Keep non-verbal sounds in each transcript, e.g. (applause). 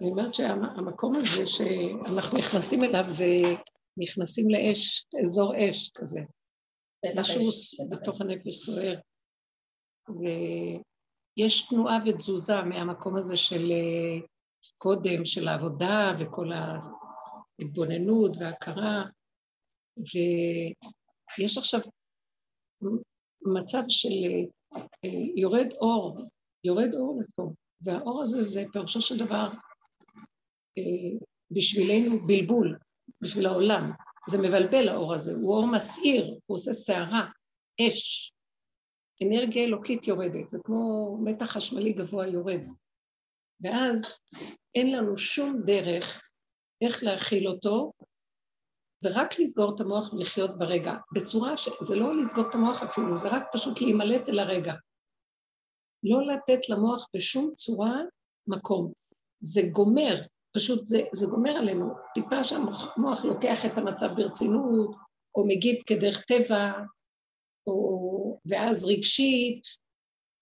אני אומרת שהמקום הזה שאנחנו נכנסים אליו זה נכנסים לאש, אזור אש כזה. משהו בתוך הנפש סוער. ויש תנועה ותזוזה מהמקום הזה של אה, קודם, של העבודה וכל ההתבוננות וההכרה, ויש עכשיו מצב של אה, יורד אור, יורד אור לפה, והאור הזה זה פירושו של דבר בשבילנו בלבול, בשביל העולם. זה מבלבל האור הזה, הוא אור מסעיר, הוא עושה סערה, אש. אנרגיה אלוקית יורדת, זה כמו מתח חשמלי גבוה יורד. ואז אין לנו שום דרך איך להכיל אותו, זה רק לסגור את המוח ולחיות ברגע, בצורה שזה לא לסגור את המוח אפילו, זה רק פשוט להימלט אל הרגע. לא לתת למוח בשום צורה מקום. זה גומר, פשוט זה, זה גומר עלינו. טיפה שהמוח לוקח את המצב ברצינות, או מגיב כדרך טבע, או, ואז רגשית,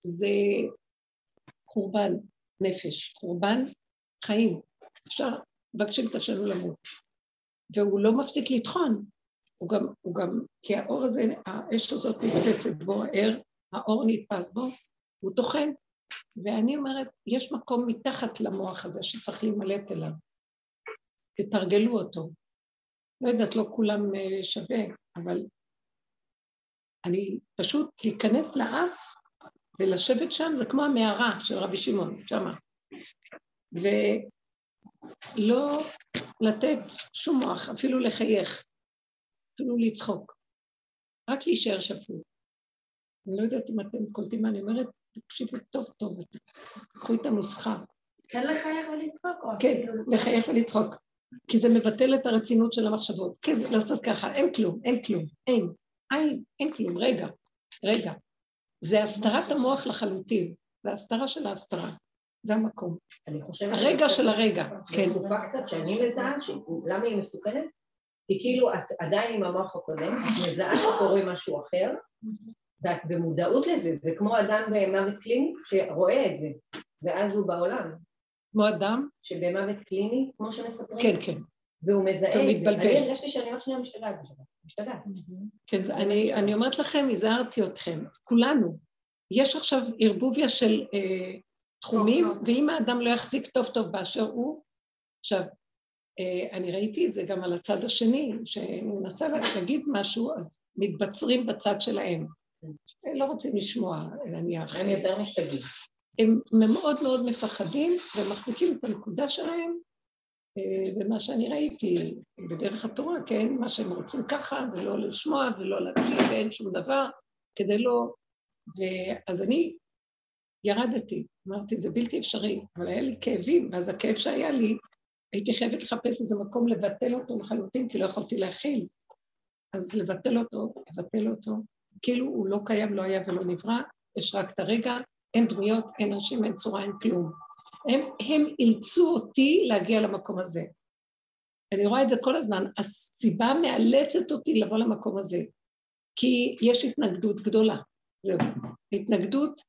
זה חורבן נפש, חורבן חיים. אפשר, מבקשים את השם למות. והוא לא מפסיק לטחון, הוא גם, הוא גם, כי האור הזה, האש הזאת נתפסת בו, האר, האור נתפס בו, הוא טוחן. ואני אומרת, יש מקום מתחת למוח הזה שצריך להימלט אליו. תתרגלו אותו. לא יודעת, לא כולם אה, שווה, אבל אני פשוט להיכנס לאף ולשבת שם, זה כמו המערה של רבי שמעון, שמה. ולא לתת שום מוח, אפילו לחייך, אפילו לצחוק. רק להישאר שפוי. אני לא יודעת אם אתם קולטים מה אני אומרת, תקשיבו טוב טוב, קחו את הנוסחה. כן לחייך ולצחוק? כן, לחייך ולצחוק. כי זה מבטל את הרצינות של המחשבות. כן, לעשות ככה, אין כלום, אין כלום, אין, אין, אין כלום, רגע, רגע. זה הסתרת המוח לחלוטין, זה הסתרה של ההסתרה, זה המקום. הרגע של הרגע, כן. תקופה קצת שאני מזהה, למה היא מסוכנת? כי כאילו את עדיין עם המוח הקודם, את מזהה שקורה משהו אחר, ואת במודעות לזה, זה כמו אדם במוות קליני שרואה את זה, ואז הוא בעולם. כמו אדם? שבמוות קליני, כמו שמספרים. כן, כן. והוא מזהה את זה. אני הרגשתי שאני רק שנייה משתגעת משתגעת. כן, אני, אני אומרת לכם, הזהרתי אתכם, כולנו. יש עכשיו ערבוביה של אה, תחומים, ואם האדם לא יחזיק טוב טוב באשר הוא, עכשיו, אה, אני ראיתי את זה גם על הצד השני, שמנסה להגיד משהו, אז מתבצרים בצד שלהם. לא רוצים לשמוע, נניח. הם יותר משתגעים. הם מאוד מאוד מפחדים ומחזיקים את הנקודה שלהם ומה אה, שאני ראיתי בדרך התורה, כן, מה שהם רוצים ככה, ולא לשמוע ולא להקשיב ואין שום דבר, כדי לא... ואז אני ירדתי, אמרתי, זה בלתי אפשרי, אבל היה לי כאבים, ואז הכאב שהיה לי, הייתי חייבת לחפש איזה מקום לבטל אותו לחלוטין, כי לא יכולתי להכיל. אז לבטל אותו, לבטל אותו, כאילו הוא לא קיים, לא היה ולא נברא, יש רק את הרגע, אין דמויות, אין אנשים, אין צורה, אין כלום. הם, הם אילצו אותי להגיע למקום הזה. אני רואה את זה כל הזמן, הסיבה מאלצת אותי לבוא למקום הזה, כי יש התנגדות גדולה, זהו. התנגדות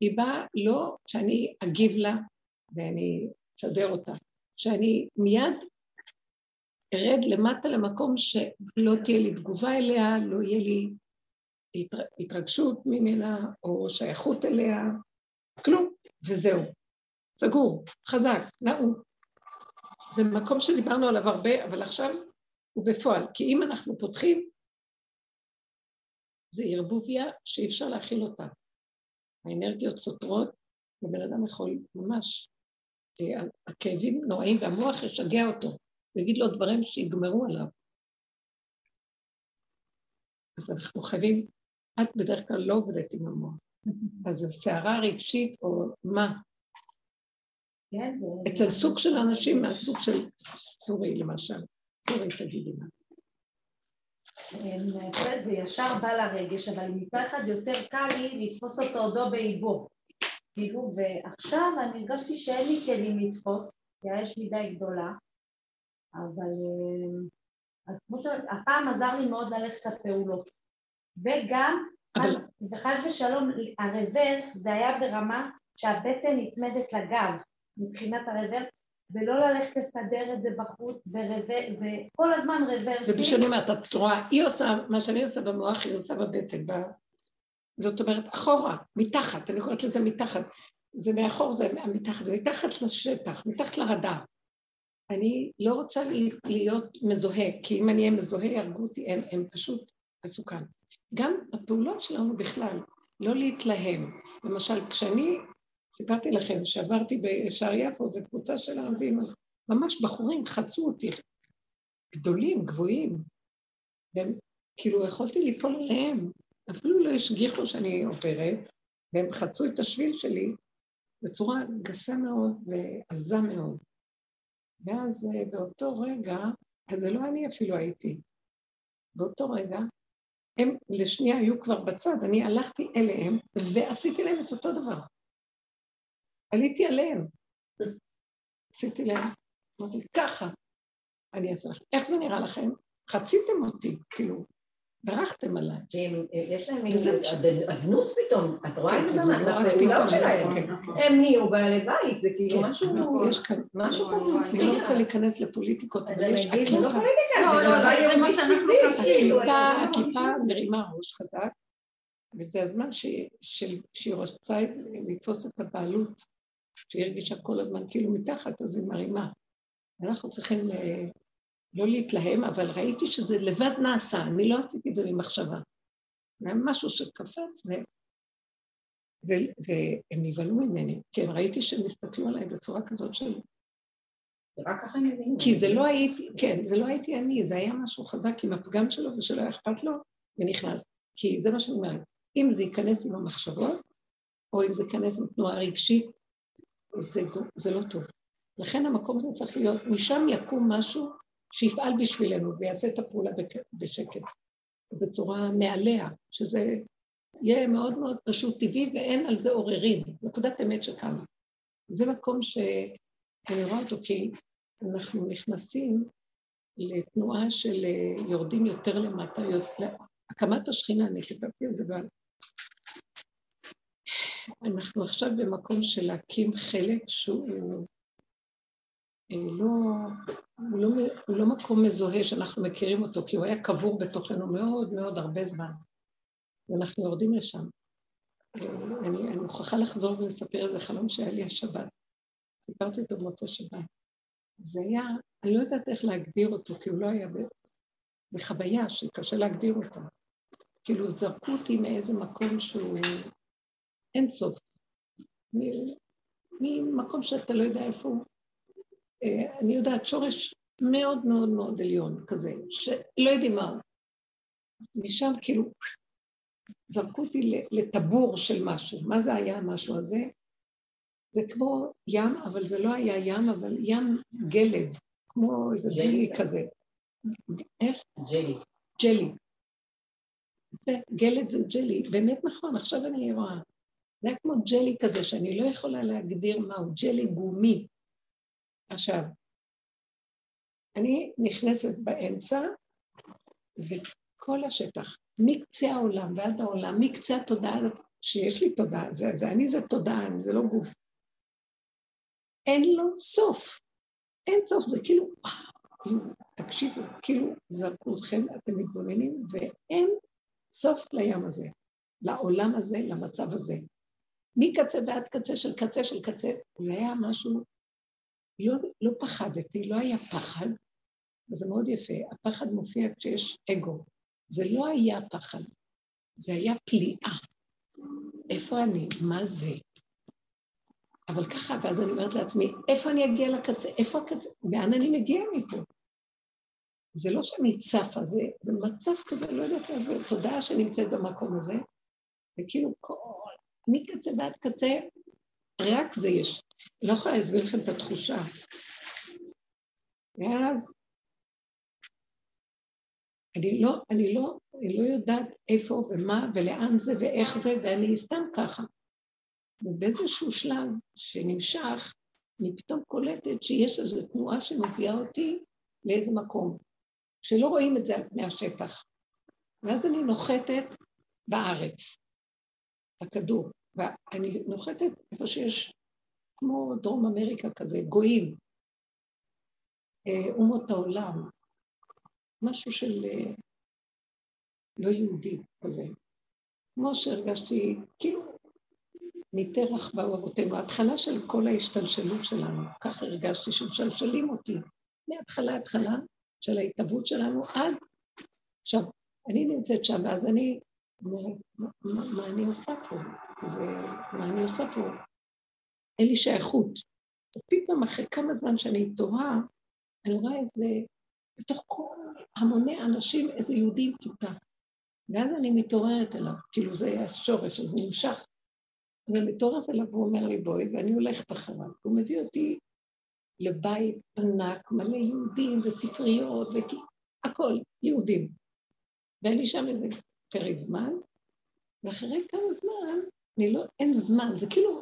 היא באה לא שאני אגיב לה ואני אסדר אותה, שאני מיד ארד למטה למקום שלא תהיה לי תגובה אליה, לא יהיה לי התרגשות ממנה או שייכות אליה, כלום, וזהו. סגור, חזק, נעול. זה מקום שדיברנו עליו הרבה, אבל עכשיו הוא בפועל. כי אם אנחנו פותחים, זה ערבוביה שאי אפשר להכיל אותה. האנרגיות סותרות, ובן אדם יכול ממש, אה, הכאבים נוראים והמוח ישגע אותו, ויגיד לו דברים שיגמרו עליו. אז אנחנו חייבים, את בדרך כלל לא עובדת עם המוח. (laughs) אז זו סערה רגשית או מה? כן, אצל סוג של אנשים מהסוג של סורי למשל. סורי תגידי מה. זה ישר בא לרגש, אבל מצד אחד יותר קל לי לתפוס אותו עודו באיבו. כאילו, ועכשיו אני הרגשתי שאין לי כלים לתפוס, כי האש מדי גדולה, אבל אה, אז כמו שהפעם עזר לי מאוד ללכת לפעולות. וגם, אבל... וחס ושלום, הרוורס זה היה ברמה שהבטן נצמדת לגב. מבחינת הרוורס, ולא ללכת לסדר את זה בחוץ, וכל הזמן רוורסים. זה בשביל אומרת, את רואה, היא עושה, מה שאני עושה במוח, היא עושה בבטן. ב... זאת אומרת, אחורה, מתחת, אני קוראת לזה מתחת. זה מאחור, זה מתחת, זה מתחת לשטח, מתחת לרדאר. אני לא רוצה להיות מזוהה, כי אם אני אהיה מזוהה, יהרגו אותי, הם, הם פשוט מסוכן. גם הפעולות שלנו בכלל, לא להתלהם. למשל, כשאני סיפרתי לכם שעברתי בשער יפו, זו קבוצה של ערבים, ממש בחורים חצו אותי, גדולים, גבוהים, והם, כאילו יכולתי ליפול עליהם, אפילו לא השגיחו שאני עוברת, והם חצו את השביל שלי בצורה גסה מאוד ועזה מאוד. ואז אה, באותו רגע, אז זה לא אני אפילו הייתי, באותו רגע, הם לשנייה היו כבר בצד, אני הלכתי אליהם ועשיתי להם את אותו דבר. עליתי עליהם. עשיתי להם, אמרתי, ככה אני אעשה לכם. איך זה נראה לכם? חציתם אותי, כאילו, ברחתם עליי. יש להם אדנות פתאום, את רואה את זה גם מהפעולות שלהם. הם נהיו בעלי בית, זה כאילו כן, משהו... נכון, יש כאן, משהו פה. אני לא רוצה להיכנס לפוליטיקות, אבל יש הקליפה. לא פוליטיקה, לא, לא, זה מה שאנחנו כאילו, הקליפה מרימה ראש חזק, וזה הזמן שהיא רוצה לתפוס את הבעלות, שהיא הרגישה כל הזמן כאילו מתחת, אז היא מרימה. אנחנו צריכים אה, לא להתלהם, אבל ראיתי שזה לבד נעשה, אני לא עשיתי את זה ממחשבה. זה היה משהו שקפץ, ו... ו... והם נבהלו ממני. כן, ראיתי שהם הסתכלו עליי בצורה כזאת של... ורק ככה הם מבינים. כי זה לא הייתי, כן, זה לא הייתי אני, זה היה משהו חזק עם הפגם שלו ושלא היה אכפת לו, ונכנס. כי זה מה שאני אומרת, אם זה ייכנס עם המחשבות, או אם זה ייכנס עם תנועה רגשית, זה, זה לא טוב. לכן המקום הזה צריך להיות, משם יקום משהו שיפעל בשבילנו ויעשה את הפעולה בשקט, בצורה מעליה, שזה יהיה מאוד מאוד פשוט טבעי ואין על זה עוררין, נקודת אמת שקמה. זה מקום שאני רואה אותו כי אנחנו נכנסים לתנועה של אה, יורדים יותר למטה, הקמת השכינה, אני כתבתי את זה, אבל אנחנו עכשיו במקום של להקים חלק שהוא אה, לא, הוא לא, הוא לא מקום מזוהה שאנחנו מכירים אותו, כי הוא היה קבור בתוכנו מאוד מאוד הרבה זמן, ואנחנו יורדים לשם. אה, אני, אני מוכרחה לחזור ולספר איזה חלום שהיה לי השבת. סיפרתי אותו במוצאי שבת. זה היה, אני לא יודעת איך להגדיר אותו, כי הוא לא היה... זו חוויה שקשה להגדיר אותה. כאילו זרקו אותי מאיזה מקום שהוא אין סוף. ממקום שאתה לא יודע איפה הוא. אה, אני יודעת, שורש מאוד מאוד מאוד עליון כזה, שלא יודעים מה. משם כאילו זרקו אותי לטבור של משהו. מה זה היה המשהו הזה? זה כמו ים, אבל זה לא היה ים, אבל ים גלד, כמו איזה ג'לי כזה. איך? ג'לי. ג'לי. גלד זה ג'לי, באמת נכון, עכשיו אני רואה. זה היה כמו ג'לי כזה, שאני לא יכולה להגדיר מהו, ג'לי גומי. עכשיו, אני נכנסת באמצע, וכל השטח, מקצה העולם ועד העולם, מקצה התודעה, שיש לי תודעה, זה, זה אני זה תודעה, זה לא גוף. אין לו סוף. אין סוף, זה כאילו, כאילו, תקשיבו, כאילו זרקו אתכם, אתם מתבוננים, ואין סוף לים הזה, לעולם הזה, למצב הזה. מקצה ועד קצה של קצה של קצה, זה היה משהו, לא, לא פחדתי, לא היה פחד, וזה מאוד יפה, הפחד מופיע כשיש אגו, זה לא היה פחד, זה היה פליאה. איפה אני? מה זה? אבל ככה, ואז אני אומרת לעצמי, איפה אני אגיע לקצה? איפה הקצה? לאן אני מגיעה מפה? זה לא שאני צפה, זה, זה מצב כזה, לא יודעת להסביר, תודעה שנמצאת במקום הזה, וכאילו כל מקצה ועד קצה, רק זה יש. לא יכולה להסביר לכם את התחושה. ואז אני לא, אני לא, אני לא יודעת איפה ומה ולאן זה ואיך זה, ואני סתם ככה. ובאיזשהו שלב שנמשך, אני פתאום קולטת שיש איזו תנועה שמביאה אותי לאיזה מקום, שלא רואים את זה על פני השטח. ואז אני נוחתת בארץ. הכדור, ואני נוחתת איפה שיש, כמו דרום אמריקה כזה, גויים, אה, אומות העולם, משהו של אה, לא יהודי כזה. כמו שהרגשתי, כאילו, מפרח באו אבותינו, ההתחלה של כל ההשתלשלות שלנו, ככה הרגשתי שמשלשלים אותי, מההתחלה התחלה של ההתהוות שלנו עד... עכשיו, אני נמצאת שם, ואז אני אומרת, מה, מה, מה אני עושה פה? זה, מה אני עושה פה? אין לי שייכות. ופתאום אחרי כמה זמן שאני תוהה, אני רואה איזה, בתוך כל המוני אנשים, איזה יהודי עם כיפה. ואז אני מתעוררת אליו, כאילו זה היה השורש, אז נמשך. אני מתעוררת אליו והוא אומר לי בואי, ואני הולכת אחריו. הוא מביא אותי לבית ענק, מלא יהודים וספריות והכל, יהודים. והיה לי שם איזה פרק זמן, ואחרי כמה זמן, אני לא, אין זמן, זה כאילו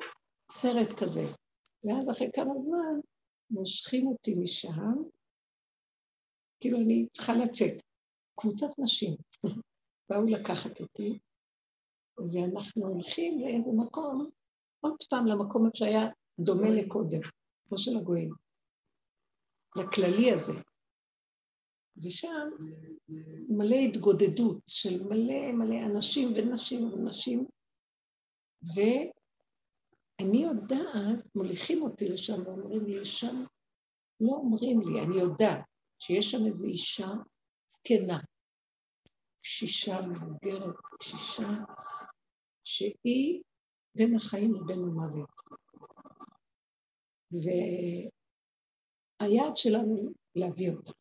סרט כזה. ואז אחרי כמה זמן מושכים אותי משם, כאילו אני צריכה לצאת. קבוצת נשים באו לקחת אותי, ואנחנו הולכים לאיזה מקום, עוד פעם למקום שהיה דומה לקודם, כמו של הגויים, לכללי הזה. ושם מלא התגודדות של מלא מלא אנשים ונשים ונשים, ואני יודעת, מוליכים אותי לשם ואומרים לי, שם לא אומרים לי, אני יודעת שיש שם איזו אישה זקנה, קשישה מבוגרת, קשישה, שהיא בין החיים לבין המוות. והיעד שלנו להביא אותה.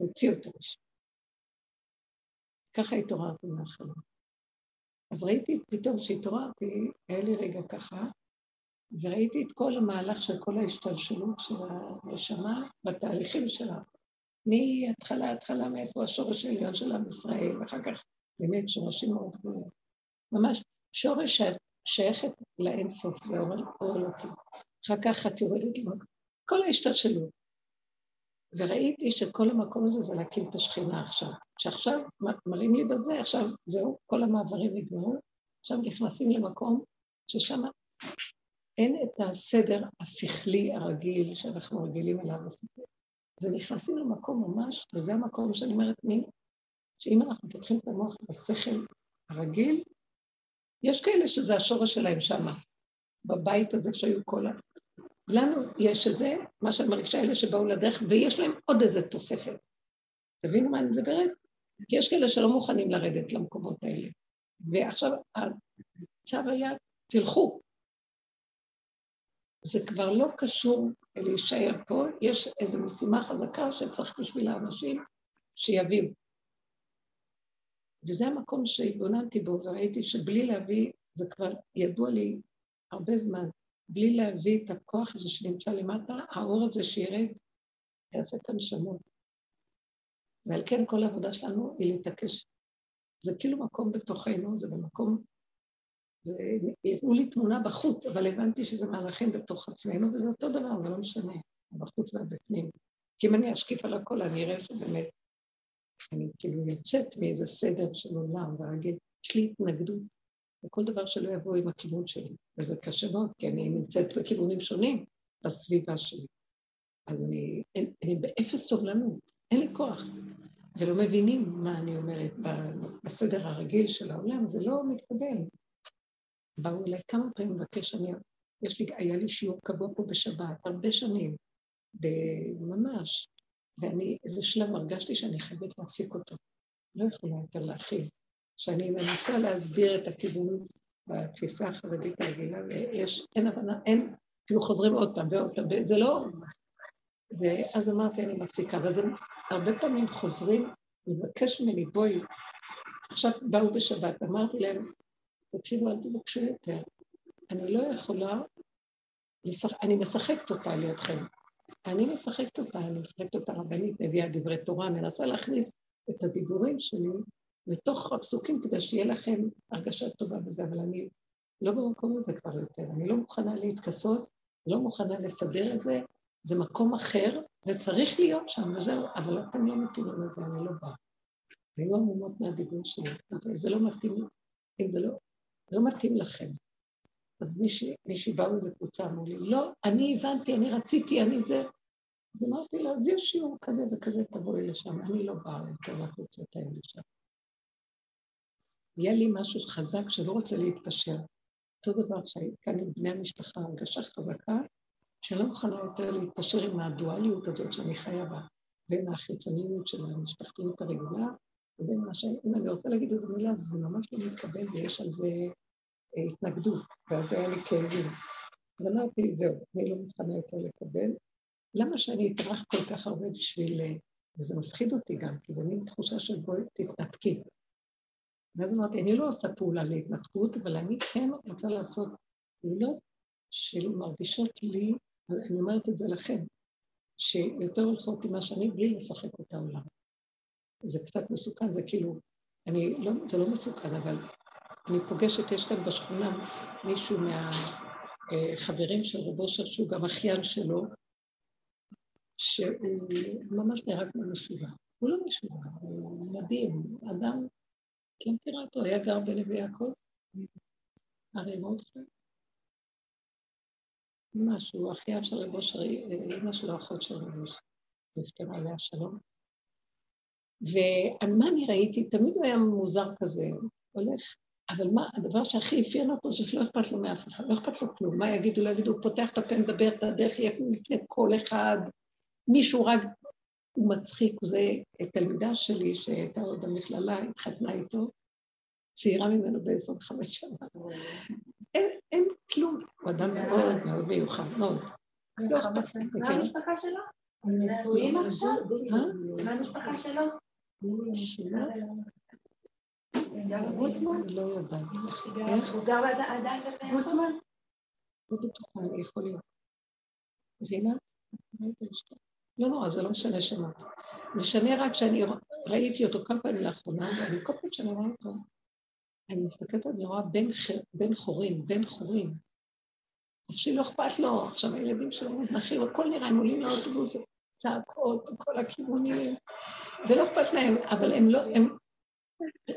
להוציא אותו משם. ככה התעוררתי מהחלום. אז ראיתי פתאום כשהתעוררתי, היה לי רגע ככה, וראיתי את כל המהלך של כל ההשתלשלות של הנשמה בתהליכים שלה. מהתחלה, התחלה, מאיפה השורש העליון של עם ישראל, ואחר כך באמת שורשים מאוד גדולים. ממש שורש שייכת לאינסוף, זה אור אלוקי. אחר כך את יורדת למקום. כל ההשתלשלות. וראיתי שכל המקום הזה זה להקים את השכינה עכשיו. שעכשיו מראים לי בזה, עכשיו זהו, כל המעברים נגמרו, עכשיו נכנסים למקום ששם אין את הסדר השכלי הרגיל שאנחנו רגילים אליו. זה נכנסים למקום ממש, וזה המקום שאני אומרת, מי, שאם אנחנו פותחים את המוח בשכל הרגיל, יש כאלה שזה השורש שלהם שמה, בבית הזה שהיו כל ה... לנו יש את זה, מה שאני מרגישה, אלה שבאו לדרך, ויש להם עוד איזה תוספת. תבינו מה אני מדברת? כי יש כאלה שלא מוכנים לרדת למקומות האלה. ועכשיו הצו היה, תלכו. זה כבר לא קשור להישאר פה, יש איזו משימה חזקה שצריך בשביל האנשים שיביאו. וזה המקום שהתבוננתי בו וראיתי שבלי להביא, זה כבר ידוע לי הרבה זמן, בלי להביא את הכוח הזה שנמצא למטה, האור הזה שירד, יעשה את הנשמות. ועל כן כל העבודה שלנו היא להתעקש. זה כאילו מקום בתוכנו, זה במקום... זה... הראו לי תמונה בחוץ, אבל הבנתי שזה מהלכים בתוך עצמנו, וזה אותו דבר, זה לא משנה, בחוץ והבפנים. כי אם אני אשקיף על הכל, אני אראה שבאמת אני כאילו יוצאת מאיזה סדר של עולם, ואגיד, יש לי התנגדות וכל דבר שלא יבוא עם הכיוון שלי. וזה קשה מאוד, כי אני נמצאת בכיוונים שונים בסביבה שלי. אז אני, אני, באפס סובלנות, אין לי כוח. ולא מבינים מה אני אומרת בסדר הרגיל של העולם, זה לא מתקבל. באו אליי כמה פעמים לבקש, אני, יש לי, היה לי שיעור קבוע פה בשבת, הרבה שנים, ממש, ואני, איזה שלב הרגשתי שאני חייבת להפסיק אותו. לא יכולה יותר להכיל. שאני מנסה להסביר את הכיוון בתפיסה החרדית הרגילה, ויש, אין הבנה, אין, כאילו חוזרים עוד פעם ועוד פעם, וזה לא... ואז אמרתי, אני מפסיקה, ואז הם הרבה פעמים חוזרים לבקש ממני, בואי, עכשיו באו בשבת, אמרתי להם, תקשיבו, אל תבקשו יותר, אני לא יכולה, לשח... אני משחקת אותה על ידכם. אני משחקת אותה, אני משחקת אותה רבנית, מביאה דברי תורה, מנסה להכניס את הדיבורים שלי לתוך הפסוקים כדי שיהיה לכם הרגשה טובה בזה, אבל אני לא במקום הזה כבר יותר, אני לא מוכנה להתכסות, לא מוכנה לסדר את זה, זה מקום אחר, וצריך להיות שם, וזהו, אבל אתם לא מתאימים לזה, אני לא באה. היו עמומות מהדיבור שלי, זה לא מתאים, אם זה לא, לא מתאים לכם. אז מישהי, מישהי באו איזה קבוצה, אמרו לי, לא, אני הבנתי, אני רציתי, אני זה. אז אמרתי לו, אז יש שיעור כזה וכזה, תבואי לשם. אני לא באה יותר לקבוצות האלה שם. יהיה לי משהו חזק שלא רוצה להתפשר. אותו דבר כשהייתי כאן עם בני המשפחה, הרגשה חזקה, שלא מוכנה יותר להתפשר עם הדואליות הזאת שאני חיה בה, בין החיצוניות של המשפחתיות הרגילה, ובין מה ש... אם אני רוצה להגיד איזה מילה, זה ממש לא מתקבל ויש על זה אה, התנגדות, ואז היה לי כאבים. אז אמרתי, זהו, אני לא מוכנה יותר לקבל. למה שאני אטרח כל כך הרבה בשביל... אה, וזה מפחיד אותי גם, כי זה מין תחושה של בואי תתנתקי. ואז אמרתי, אני לא עושה פעולה להתנתקות, אבל אני כן רוצה לעשות פעולות של מרגישות לי, אני אומרת את זה לכם, שיותר הולכות עם מה שאני בלי לשחק את העולם. זה קצת מסוכן, זה כאילו, אני לא, זה לא מסוכן, אבל אני פוגשת, יש כאן בשכונה מישהו מהחברים של רב אושר, שהוא גם אחיין שלו, שהוא ממש נראה כמו משוגע. הוא לא משוגע, הוא מדהים, אדם לא מכירה אותו, היה גר בנווה יעקב? אריה מורדכי? משהו, אחיין של רב אושר, אמא שלו, אחות של רב אושר, נפטרה עליה שלום. ומה אני ראיתי? תמיד הוא היה מוזר כזה, הולך, אבל מה, הדבר שהכי אפיין אותו זה שלא אכפת לו מאף אחד, לא אכפת לו כלום, מה יגידו, לא יגידו, הוא פותח את הפה, מדבר את הדרך, יהיה לפני כל אחד, מישהו רק הוא מצחיק, זה תלמידה שלי שהייתה עוד במכללה, התחתנה איתו, צעירה ממנו ב-25 שנה. אין, אין כלום, הוא אדם מאוד מאוד מיוחד, מאוד. לא מה המשפחה שלו? הם נשואים עכשיו? מה המשפחה שלו? רוטמן? לא יודעת. איך? הוא גר עדיין בבית? רוטמן? לא בטוחה, יכול להיות. מבינה? לא נורא, זה לא משנה שמות. משנה רק שאני ראיתי אותו כמה פעמים לאחרונה, ואני כל פעם שאני רואה אותו, אני מסתכלת, אני רואה בן, בן חורים, בן חורים. חופשי לא אכפת לו, עכשיו הילדים שלו מוזנחים, הכל נראה, הם עולים לאוטובוס, צעקות מכל הכיוונים, ולא אכפת להם, אבל הם לא, הם,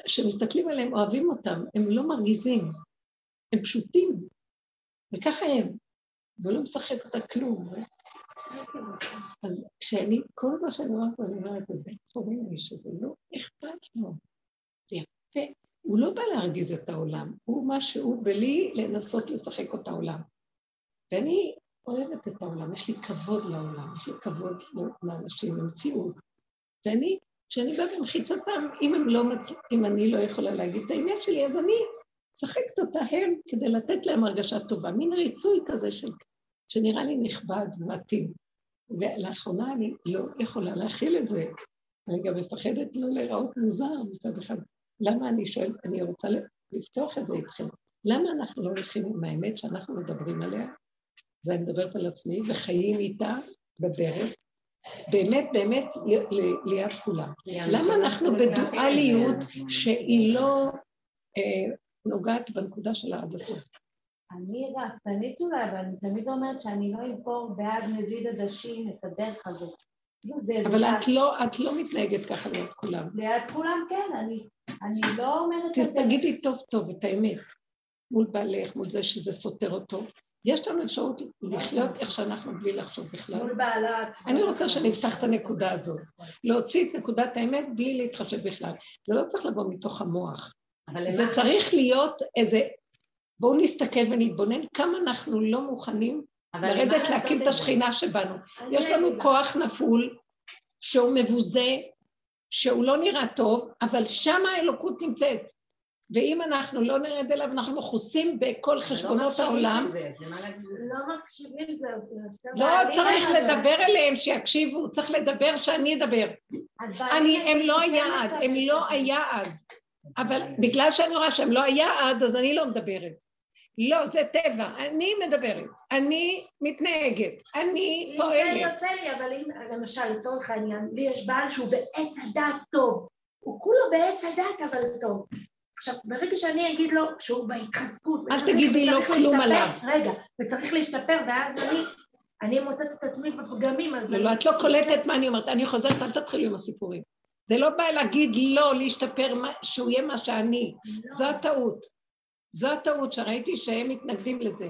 כשמסתכלים עליהם, אוהבים אותם, הם לא מרגיזים, הם פשוטים, וככה הם, ולא משחק אותה כלום. אז כשאני, כל מה שאני פה, אני אומרת, זה בן חורים לי שזה לא אכפת לו. זה יפה. הוא לא בא להרגיז את העולם, הוא מה שהוא, בלי לנסות לשחק את העולם. ואני אוהבת את העולם, יש לי כבוד לעולם, יש לי כבוד לאנשים, למציאות. ואני, כשאני באה במחיצתם, אם, לא מצ... אם אני לא יכולה להגיד את העניין שלי, אז אני משחקת אותה הם כדי לתת להם הרגשה טובה, מין ריצוי כזה של שנראה לי נכבד ומתאים. ולאחרונה אני לא יכולה להכיל את זה. אני גם מפחדת לא להיראות מוזר מצד אחד. למה אני שואלת, אני רוצה לפתוח את זה איתכם. למה אנחנו לא הולכים עם האמת שאנחנו מדברים עליה? זה אני מדברת על עצמי, וחיים איתה בדרך, באמת באמת ליד כולם. למה אנחנו בדואליות שהיא לא אה, נוגעת בנקודה שלה עד הסוף? אני רעפתנית אולי, אבל אני תמיד אומרת שאני לא אמכור בעד נזיד עדשים את הדרך הזאת. אבל את לא, את לא מתנהגת ככה ליד כולם. ליד כולם כן, אני, אני לא אומרת את זה. תגידי טוב טוב את האמת, מול בעלך, מול זה שזה סותר אותו. יש לנו אפשרות לחיות איך שאנחנו בלי לחשוב בכלל. מול בעלת. אני רוצה שנפתח את הנקודה הזאת. להוציא את נקודת האמת בלי להתחשב בכלל. זה לא צריך לבוא מתוך המוח. זה צריך להיות איזה בואו נסתכל ונתבונן כמה אנחנו לא מוכנים לרדת להקים את השכינה שבנו. יש לנו כוח נפול שהוא מבוזה, שהוא לא נראה טוב, אבל שם האלוקות נמצאת. ואם אנחנו לא נרד אליו, אנחנו מכוסים בכל לא חשבונות העולם. לא מקשיבים זה. לא צריך לדבר אליהם שיקשיבו, צריך לדבר שאני אדבר. אני, הם לא היעד, הם לא היעד. אבל בגלל שאני רואה שהם לא היעד, אז אני לא מדברת. לא, זה טבע, אני מדברת, אני מתנהגת, אני פועלת. זה יוצא לי, אבל אם, למשל, לצורך העניין, לי יש בעל שהוא בעץ הדעת טוב, הוא כולו בעץ הדעת אבל טוב. עכשיו, ברגע שאני אגיד לו שהוא בהתחזקות, אל תגידי לו כלום עליו. רגע, וצריך להשתפר, ואז אני, אני מוצאת את עצמי בפגמים, אז... לא, את לא קולטת מה אני אומרת, אני חוזרת, אל תתחילי עם הסיפורים. זה לא בא להגיד לא, להשתפר, שהוא יהיה מה שאני. זו הטעות. זו הטעות שראיתי שהם מתנגדים לזה.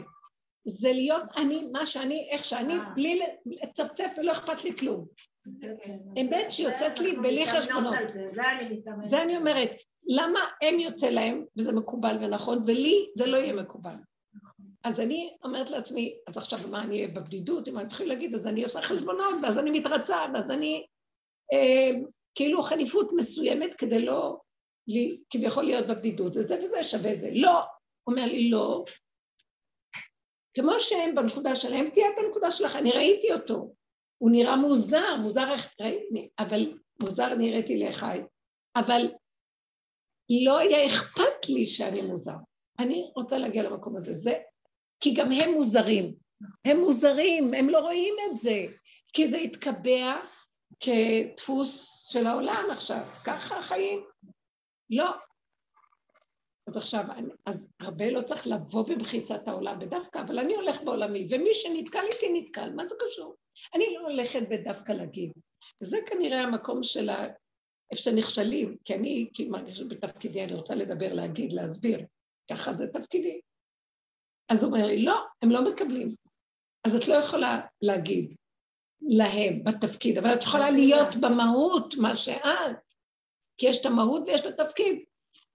זה להיות אני, מה שאני, איך שאני, אה. בלי לצפצף ולא אכפת לי כלום. כן. אמת שיוצאת לי בלי חשבונות. זה אני אומרת, למה הם יוצא להם, וזה מקובל ונכון, ולי זה לא יהיה מקובל. אז אני אומרת לעצמי, אז עכשיו מה, אני אהיה בבדידות? אם אני אתחיל להגיד, אז אני עושה חשבונות, ואז אני מתרצה, ואז אני אה, כאילו חניפות מסוימת כדי לא, לי, כביכול להיות בבדידות, זה זה וזה שווה זה. לא, אומר לי לא. כמו שהם בנקודה שלהם, תהיה בנקודה שלך, אני ראיתי אותו. הוא נראה מוזר, מוזר איך, אבל מוזר נראיתי לאחי, אבל לא היה אכפת לי שאני מוזר. אני רוצה להגיע למקום הזה. זה, כי גם הם מוזרים. הם מוזרים, הם לא רואים את זה, כי זה התקבע כדפוס של העולם עכשיו. ככה החיים. לא. אז עכשיו, אני- אז הרבה לא צריך לבוא במחיצת העולם בדווקא, אבל אני הולך בעולמי, ומי שנתקל איתי נתקל, מה זה קשור? אני לא הולכת בדווקא להגיד. וזה כנראה המקום של ה... איפה שנכשלים, כי אני כי מרגישה בתפקידי, אני רוצה לדבר, להגיד, להסביר, ככה זה תפקידי. אז הוא אומר לי, לא, הם לא מקבלים. אז את לא יכולה להגיד להם בתפקיד, אבל את יכולה להיות במהות, מה שאת, כי יש את המהות ויש את התפקיד.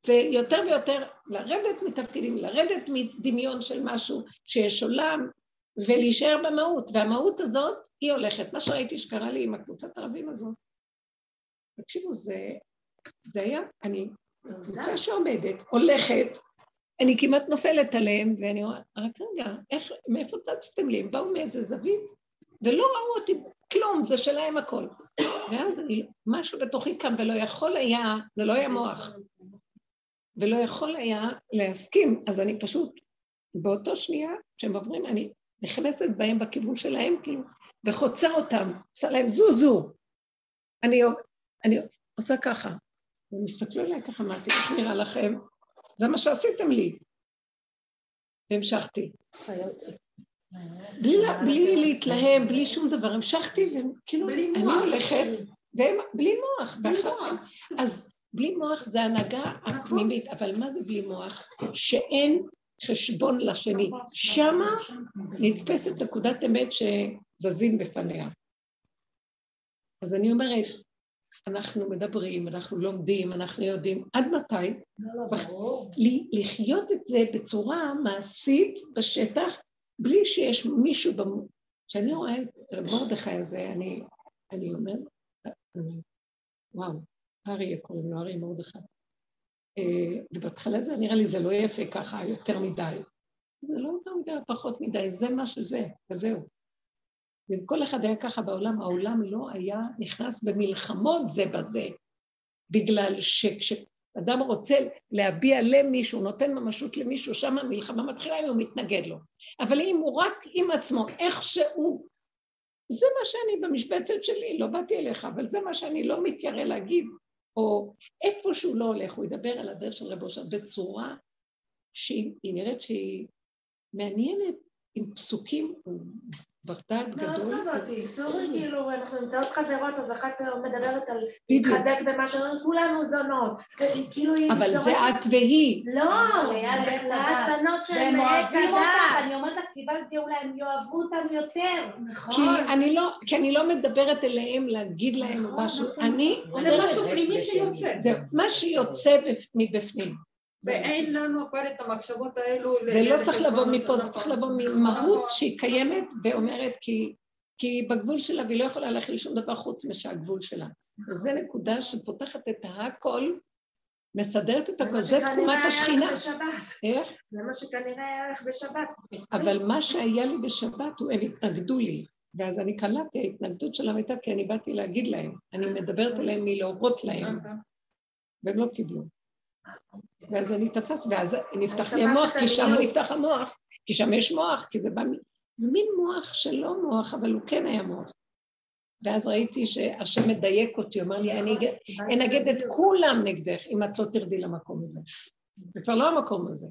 ויותר ויותר לרדת מתפקידים, לרדת מדמיון של משהו שיש עולם, ולהישאר במהות. והמהות הזאת, היא הולכת. מה שראיתי שקרה לי עם הקבוצת הערבים הזאת, תקשיבו, זה, זה היה, אני קבוצה שעומדת, הולכת, אני כמעט נופלת עליהם, ואני אומרת, רק רגע, איך, מאיפה צצתם לי? הם באו מאיזה זווית, ולא ראו אותי, כלום, זה שלהם הכל. ואז משהו בתוכי קם, ולא יכול היה, זה לא היה מוח, ולא יכול היה להסכים, אז אני פשוט, באותו שנייה, כשהם עוברים, אני נכנסת בהם בכיוון שלהם, כאילו, וחוצה אותם, עושה להם זוזו. אני, אני עושה ככה. והם הסתכלו עליי ככה, אמרתי, איך נראה לכם? זה מה שעשיתם לי. והמשכתי. בלי, בלי להתלהם, בלי שום דבר, המשכתי, וכאילו, אני. הולכת, והם בלי מוח. אז בלי מוח זה הנהגה הפנימית, אבל מה זה בלי מוח? שאין חשבון לשני. שמה נתפסת נקודת אמת שזזים בפניה. אז אני אומרת, אנחנו מדברים, אנחנו לומדים, אנחנו יודעים, עד מתי? לא, לא, לחיות את זה בצורה מעשית בשטח, בלי שיש מישהו. כשאני רואה את מרדכי הזה, אני, אני אומר, וואו, אריה קוראים לו, אריה מרדכי. אה, ובהתחלה זה נראה לי, זה לא יפה ככה, יותר מדי. זה לא יותר מדי, פחות מדי, זה מה שזה, וזהו. ואם כל אחד היה ככה בעולם, העולם לא היה נכנס במלחמות זה בזה, בגלל שכשאדם רוצה להביע למישהו, נותן ממשות למישהו, שם המלחמה מתחילה אם הוא מתנגד לו. אבל אם הוא רק עם עצמו, איכשהו, זה מה שאני במשבצת שלי, לא באתי אליך, אבל זה מה שאני לא מתיירא להגיד, או איפה שהוא לא הולך, הוא ידבר על הדרך של רב אושר בצורה שהיא היא נראית שהיא מעניינת, עם פסוקים, הוא מאוד גדול. כזאת, סורי, כאילו, אנחנו נמצאות חברות, אז אחת מדברת על. להתחזק במה שאומרים, כולנו זונות. כאילו היא... אבל זה את והיא. לא, ליד עץ בכלל הדת. בנות שהן אותך, הדת. אני אומרת לך, קיבלת גאולה, הם יאהבו אותם יותר. כי נכון. אני לא, כי אני לא מדברת אליהם להגיד להם נכון, משהו, נכון. אני זה משהו פנימי שיוצא. זה מה שיוצא בפ- מבפנים. ואין לנו כבר את המחשבות האלו. זה לא צריך לבוא מפה, זה נכון. צריך לבוא ממהות נכון. שהיא קיימת ואומרת כי, כי היא בגבול שלה והיא לא יכולה להכיל שום דבר חוץ משהגבול שלה. וזו נקודה שפותחת את הכל, מסדרת את הכל, זה תקומת השכינה. בשבת. איך? זה מה שכנראה היה לך בשבת. אבל מה שהיה לי בשבת, הם התנגדו לי. ואז אני קלטתי, ההתנגדות שלהם הייתה כי אני באתי להגיד להם, אני מדברת אליהם מלהורות להם, והם לא קיבלו. ואז אני תפסתי, ואז נפתח לי המוח, כי שם. נפתח המוח, כי שם יש מוח, כי זה בא. זה מין מוח שלא מוח, אבל הוא כן היה מוח. ואז ראיתי שהשם מדייק אותי, אומר לי, אני אנגד את. כולם נגדך, אם את לא תרדי למקום הזה. זה כבר לא המקום הזה.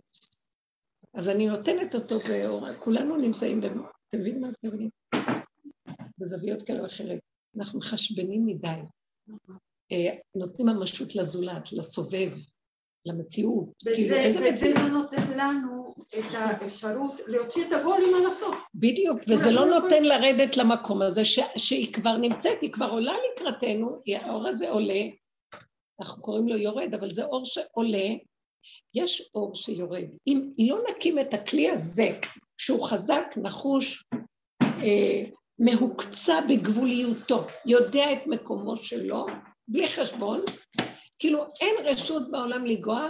אז אני נותנת אותו באור, כולנו נמצאים, ב... אתם מבינים מה אתם מבינים? בזוויות כאלה ואחרת. אנחנו מחשבנים מדי. אה, נותנים ממשות לזולת, לסובב. למציאות. כאילו, וזה, איזה וזה מציאות? לא נותן לנו את האפשרות להוציא את הגולים עד הסוף. בדיוק, וזה לא נותן לרדת למקום הזה ש, שהיא כבר נמצאת, היא כבר עולה לקראתנו, האור הזה עולה, אנחנו קוראים לו יורד, אבל זה אור שעולה, יש אור שיורד. אם לא נקים את הכלי הזה, שהוא חזק, נחוש, אה, מהוקצע בגבוליותו, יודע את מקומו שלו, בלי חשבון, כאילו אין רשות בעולם לנגוע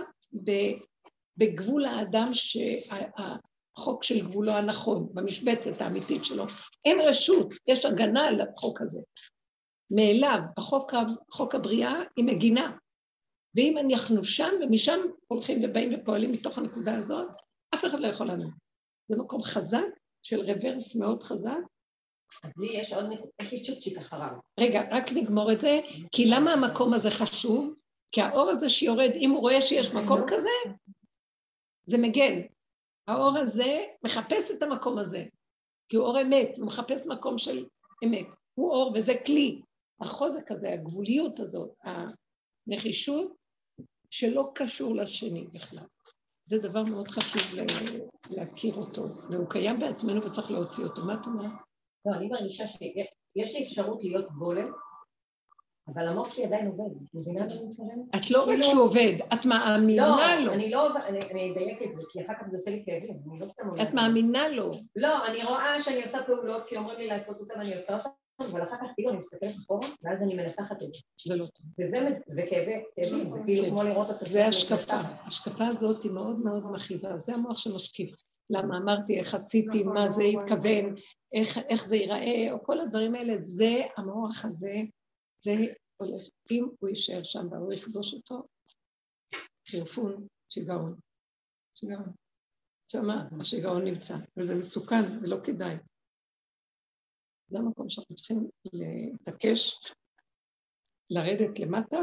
בגבול האדם שהחוק של גבולו הנכון, במשבצת האמיתית שלו. אין רשות, יש הגנה על החוק הזה. מאליו, בחוק ה- חוק הבריאה היא מגינה. ואם אנחנו שם, ומשם הולכים ובאים ופועלים מתוך הנקודה הזאת, אף אחד לא יכול לנו. זה מקום חזק, של רוורס מאוד חזק. אז לי יש עוד נקודה, יש לי צ'ופצ'יק אחריו. רגע, רק נגמור את זה, כי למה המקום הזה חשוב? כי האור הזה שיורד, אם הוא רואה שיש מקום כזה, זה מגן. האור הזה מחפש את המקום הזה, כי הוא אור אמת, הוא מחפש מקום של אמת. הוא אור וזה כלי. החוזק הזה, הגבוליות הזאת, הנחישות, שלא קשור לשני בכלל. זה דבר מאוד חשוב לה- להכיר אותו, והוא קיים בעצמנו וצריך להוציא אותו. מה את אומרת? לא, אני מרגישה שיש לי אפשרות להיות גולם, אבל המוח שלי עדיין עובד. את מבינה מה אני מתכוונת? את לא רק כאילו- שהוא עובד, את מאמינה לו. לא, אני לא, אני אני אדייק את זה, כי אחר כך זה עושה לי כאבים, אני לא סתם אומרת. את מאמינה לו. לא, אני רואה שאני עושה פעולות, כי אומרים לי לעשות אותן, אני עושה אותן, אבל אחר כך כאילו אני מסתכלת אחורה, ואז אני מנתחת את זה. זה לא טוב. וזה זה כאבי- כאבים, זה כאילו כן. כמו לראות את זה השקפה. ההשקפה הזאת היא מאוד מאוד מכאיבה. זה המוח שמשקיף. למה אמרתי, איך עשיתי, מה זה התכוון, איך זה ייראה, או כל הדברים האלה, זה המוח הזה, זה הולך, אם הוא יישאר שם והוא יכבוש אותו, חירפון, שיגעון. שיגעון. שמה, השיגעון נמצא, וזה מסוכן ולא כדאי. זה המקום שאנחנו צריכים להתעקש, לרדת למטה.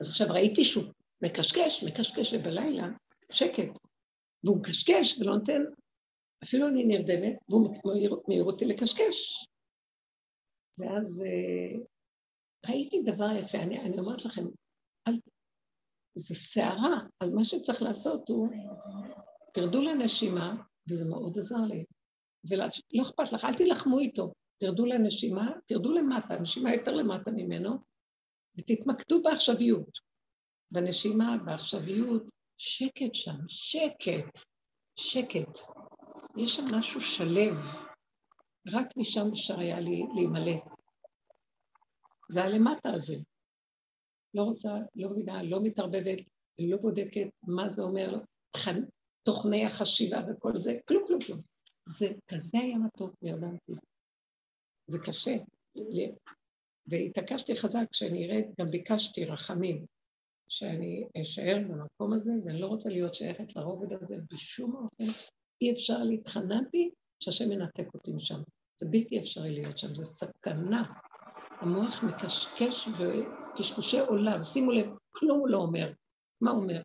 אז עכשיו ראיתי שהוא מקשקש, מקשקש, ובלילה שקט. והוא מקשקש ולא נותן, אפילו אני נרדמת, והוא מעיר אותי לקשקש. ואז אה, ראיתי דבר יפה, אני, אני אומרת לכם, אל, זה סערה, אז מה שצריך לעשות הוא, תרדו לנשימה, וזה מאוד עזר לי, ולא לא אכפת לך, אל תילחמו איתו, תרדו לנשימה, תרדו למטה, נשימה יותר למטה ממנו, ותתמקדו בעכשוויות. בנשימה, בעכשוויות, שקט שם, שקט, שקט. יש שם משהו שלב, רק משם אפשר היה לי להימלא. זה הלמטה הזה. לא רוצה, לא מבינה, לא מתערבבת, לא בודקת מה זה אומר, תוכני החשיבה וכל זה, כלום, כלום, כלום. זה כזה היה מתוק וירדמתי. זה קשה. והתעקשתי חזק כשאני ארד, גם ביקשתי רחמים, שאני אשאר במקום הזה, ואני לא רוצה להיות שייכת לרובד הזה בשום אופן. אי אפשר לי, התחננתי שהשם ינתק אותי משם. זה בלתי אפשרי להיות שם, זה סכנה. המוח מקשקש וקשקושי עולם, שימו לב, כלום הוא לא אומר. מה הוא אומר?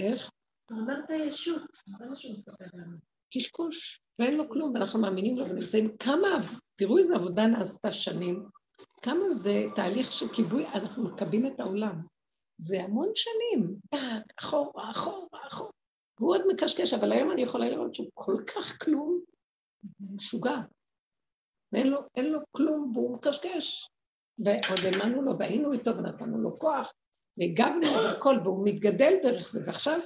איך? אמרת ישות, זה מה שהוא מספר לנו. קשקוש, ואין לו כלום, ואנחנו מאמינים לו ונמצאים. כמה, תראו איזה עבודה נעשתה שנים, כמה זה תהליך של כיבוי, אנחנו מכבים את העולם. זה המון שנים, טק, אחורה, אחורה, אחורה. והוא עוד מקשקש, אבל היום אני יכולה לראות שהוא כל כך כלום, משוגע. ואין לו, לו כלום, והוא מקשקש. ועוד האמנו לו, והיינו איתו, ונתנו לו כוח, והגבנו והכל, והוא מתגדל דרך זה, ועכשיו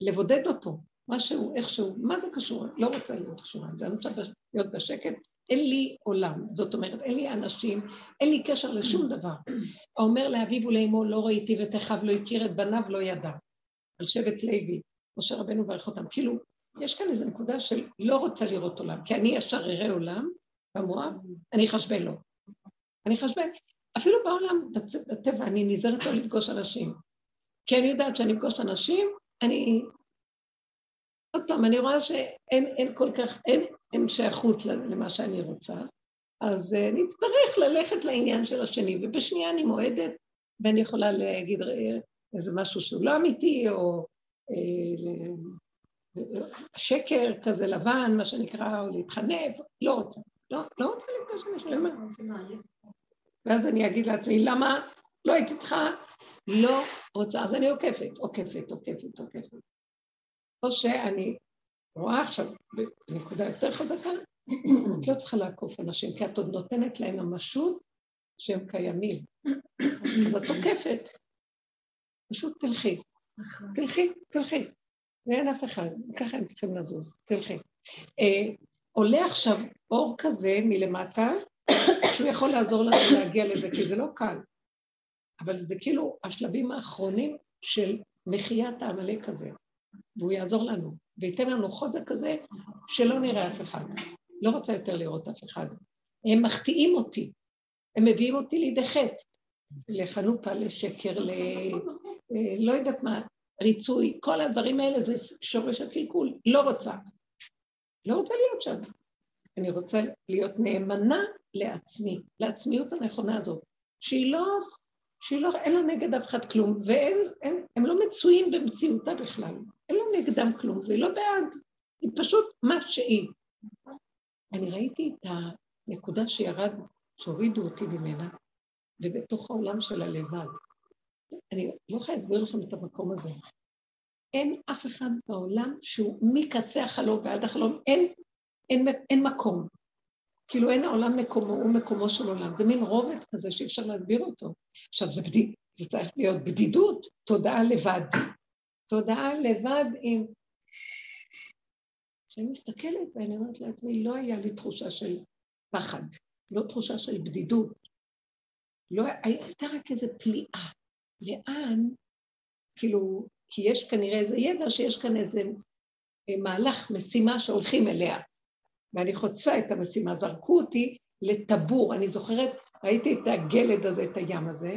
לבודד אותו, משהו, איכשהו, מה זה קשור? לא רוצה להיות קשורה אני רוצה להיות בשקט. אין לי עולם, זאת אומרת, אין לי אנשים, אין לי קשר לשום דבר. האומר לאביו ולאמו לא ראיתי ואת אחיו לא הכיר, את בניו לא ידע. על שבט לוי, משה רבנו ברך אותם. כאילו, יש כאן איזו נקודה של לא רוצה לראות עולם, כי אני ישר אראה עולם, כמוה, אני אחשבן לו. אני אחשבן. אפילו בעולם, בטבע, אני נזהרת לא לפגוש אנשים. כי אני יודעת שאני אפגוש אנשים, אני... עוד פעם, אני רואה שאין אין כל כך, אין, אין שייכות למה שאני רוצה, אז uh, אני אצטרך ללכת לעניין של השני, ובשנייה אני מועדת, ואני יכולה להגיד אה, איזה משהו שהוא לא אמיתי, או אה, ל- שקר כזה לבן, מה שנקרא, או להתחנף, לא רוצה. לא, לא רוצה לפגוש אנשים, למה? ואז אני אגיד לעצמי, למה לא הייתי צריכה? לא רוצה, אז אני עוקפת, עוקפת, עוקפת, עוקפת. או שאני רואה עכשיו, בנקודה יותר חזקה, את לא צריכה לעקוף אנשים, כי את עוד נותנת להם ממשות שהם קיימים. אז את עוקפת, פשוט תלכי. תלכי, תלכי. ואין אף אחד, ככה הם צריכים לזוז, תלכי. אה, עולה עכשיו אור כזה מלמטה, שהוא יכול לעזור לנו להגיע לזה, כי זה לא קל. אבל זה כאילו השלבים האחרונים של מחיית העמלק הזה, והוא יעזור לנו, וייתן לנו חוזק כזה שלא נראה אף אחד. לא רוצה יותר לראות אף אחד. הם מחטיאים אותי, הם מביאים אותי לידי חטא, לחנופה, לשקר, ל... אה, לא יודעת מה, ריצוי, כל הדברים האלה זה שורש הקלקול, לא רוצה. לא רוצה להיות שם. אני רוצה להיות נאמנה לעצמי, לעצמיות הנכונה הזאת, שהיא לא, שהיא לא, אין לה נגד אף אחד כלום, והם לא מצויים במציאותה בכלל, אין לה נגדם כלום, והיא לא בעד, היא פשוט מה שהיא. אני ראיתי את הנקודה שירד, שהורידו אותי ממנה, ובתוך העולם של הלבד. אני לא יכולה להסביר לכם את המקום הזה. אין אף אחד בעולם שהוא מקצה החלום ועד החלום, אין, אין, אין מקום. כאילו אין העולם מקומו, הוא מקומו של עולם. זה מין רובד כזה שאי אפשר להסביר אותו. עכשיו, זה, בדיד, זה צריך להיות בדידות, תודעה לבד. תודעה לבד עם... כשאני מסתכלת ואני אומרת לעצמי, לא היה לי תחושה של פחד, לא תחושה של בדידות. לא, הייתה רק איזו פליאה. לאן, כאילו, כי יש כנראה איזה ידע שיש כאן איזה אה, מהלך, משימה שהולכים אליה. ואני חוצה את המשימה, זרקו אותי לטבור. אני זוכרת, ראיתי את הגלד הזה, את הים הזה,